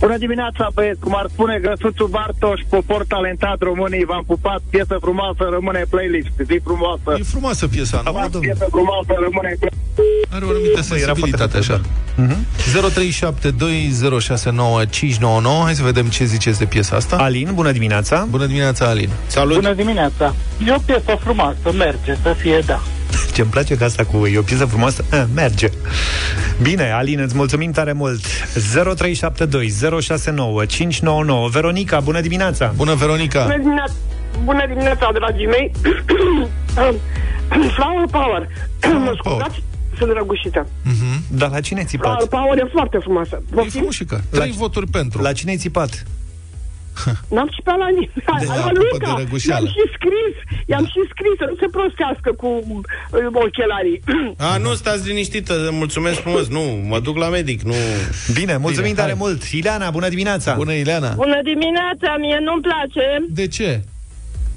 Bună dimineața, băieți, cum ar spune Grăsuțu Bartoș, popor talentat românii, v-am pupat, piesă frumoasă, rămâne playlist, zi frumoasă. E frumoasă piesa, nu? Am piesă frumoasă, rămâne playlist. Are o anumită sensibilitate, așa. Mhm. 0372069599 Hai să vedem ce ziceți de piesa asta. Alin, bună dimineața! Bună dimineața, Alin! Salut! Bună dimineața! E o piesă frumoasă, merge să fie da. [LAUGHS] Ce-mi place că asta cu e o piesă frumoasă, a, merge. Bine, Alin, îți mulțumim tare mult. 0372 069 599 Veronica, bună dimineața! Bună, Veronica! Bună dimineața, bună dimineața dragii mei. [COUGHS] Flower Power. Mă scuzați? Sunt răgușită. Dar la cine ai țipat? La Paul e foarte frumoasă. E frumușică. Trei voturi pentru. La cine ai țipat? [LAUGHS] N-am și pe la nimeni. De La, la la apă Luca. de răgușeală. I-am și scris. I-am și scris să nu se prostească cu uh, ochelarii. [CLEARS THROAT] A, nu, stați liniștită, mulțumesc frumos. Nu, mă duc la medic, nu... Bine, mulțumim Bine, tare hai. mult. Ileana, bună dimineața! Bună, Ileana. Bună dimineața, mie nu-mi place. De ce?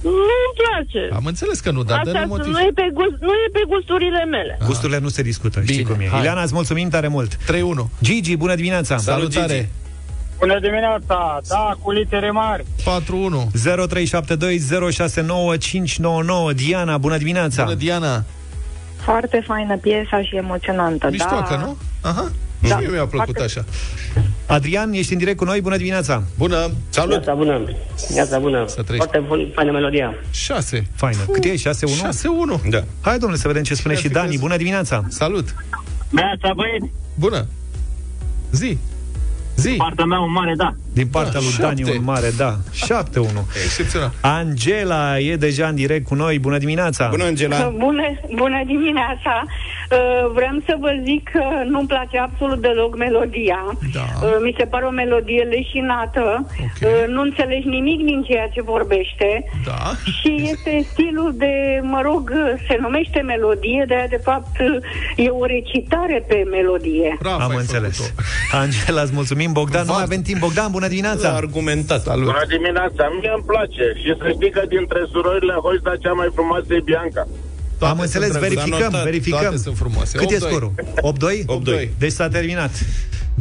Nu-mi place. Am înțeles că nu, dar dă-ne Asta motiv. nu e, pe gust, nu e pe gusturile mele. Gusturile nu se discută, știi Bine, cum e. hai. Ileana, îți mulțumim tare mult. 3-1. Gigi, bună dimineața! Salutare. Bună dimineața, da, cu litere mari. 4-1. 0372069599 Diana, bună dimineața! Bună, Diana. Foarte faină piesa și emoționantă. Miștoacă, da. nu? Aha. Da. Și mie mi-a plăcut Foarte- așa. Adrian, ești în direct cu noi, bună dimineața! Bună. Salut! Viața bună. Viața bună. Să trăiești. Foarte bun, faină melodia. 6. Faină. Cât e? 6-1? 6-1. Da. Hai, domnule, să vedem ce spune Cine și ar fi Dani. crezut? Bună dimineața! Salut. Viața, băieți, Bună. Zi. Zi. partea mea un mare da. Din partea Da, lui șapte. Dani un mare, da. 7-1. Excepțional. Angela e deja în direct cu noi. Bună dimineața! Bună, Angela! Bună, bună dimineața! Uh, vreau să vă zic că nu-mi place absolut deloc melodia. Da. Uh, mi se pare o melodie leșinată. Ok. Uh, nu înțelegi nimic din ceea ce vorbește. Da. Și este stilul de, mă rog, se numește melodie, dar de fapt e o recitare pe melodie. Bravo, Am ai înțeles. făcut-o. Angela, îți mulțumim. Bogdan, nu mai avem timp. Bogdan, bună dimineața! Argumentat. Salut. Bună dimineața, mie îmi place și să știi că dintre surorile Hoșta cea mai frumoasă e Bianca. Toate Am înțeles, sunt drăguțe. verificăm, S-a notat. verificăm. Toate sunt frumoase. Cât e 8-2. scorul? 8-2? 8-2. Deci s-a terminat.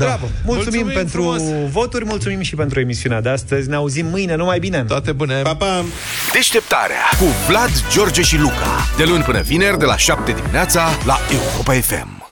Da. Bravo! Mulțumim, Mulțumim pentru frumos. voturi, mulțumim și pentru emisiunea de astăzi. Ne auzim mâine, numai bine! Toate bune. Pa, pa! Deșteptarea cu Vlad, George și Luca. De luni până vineri, de la 7 dimineața, la Europa FM.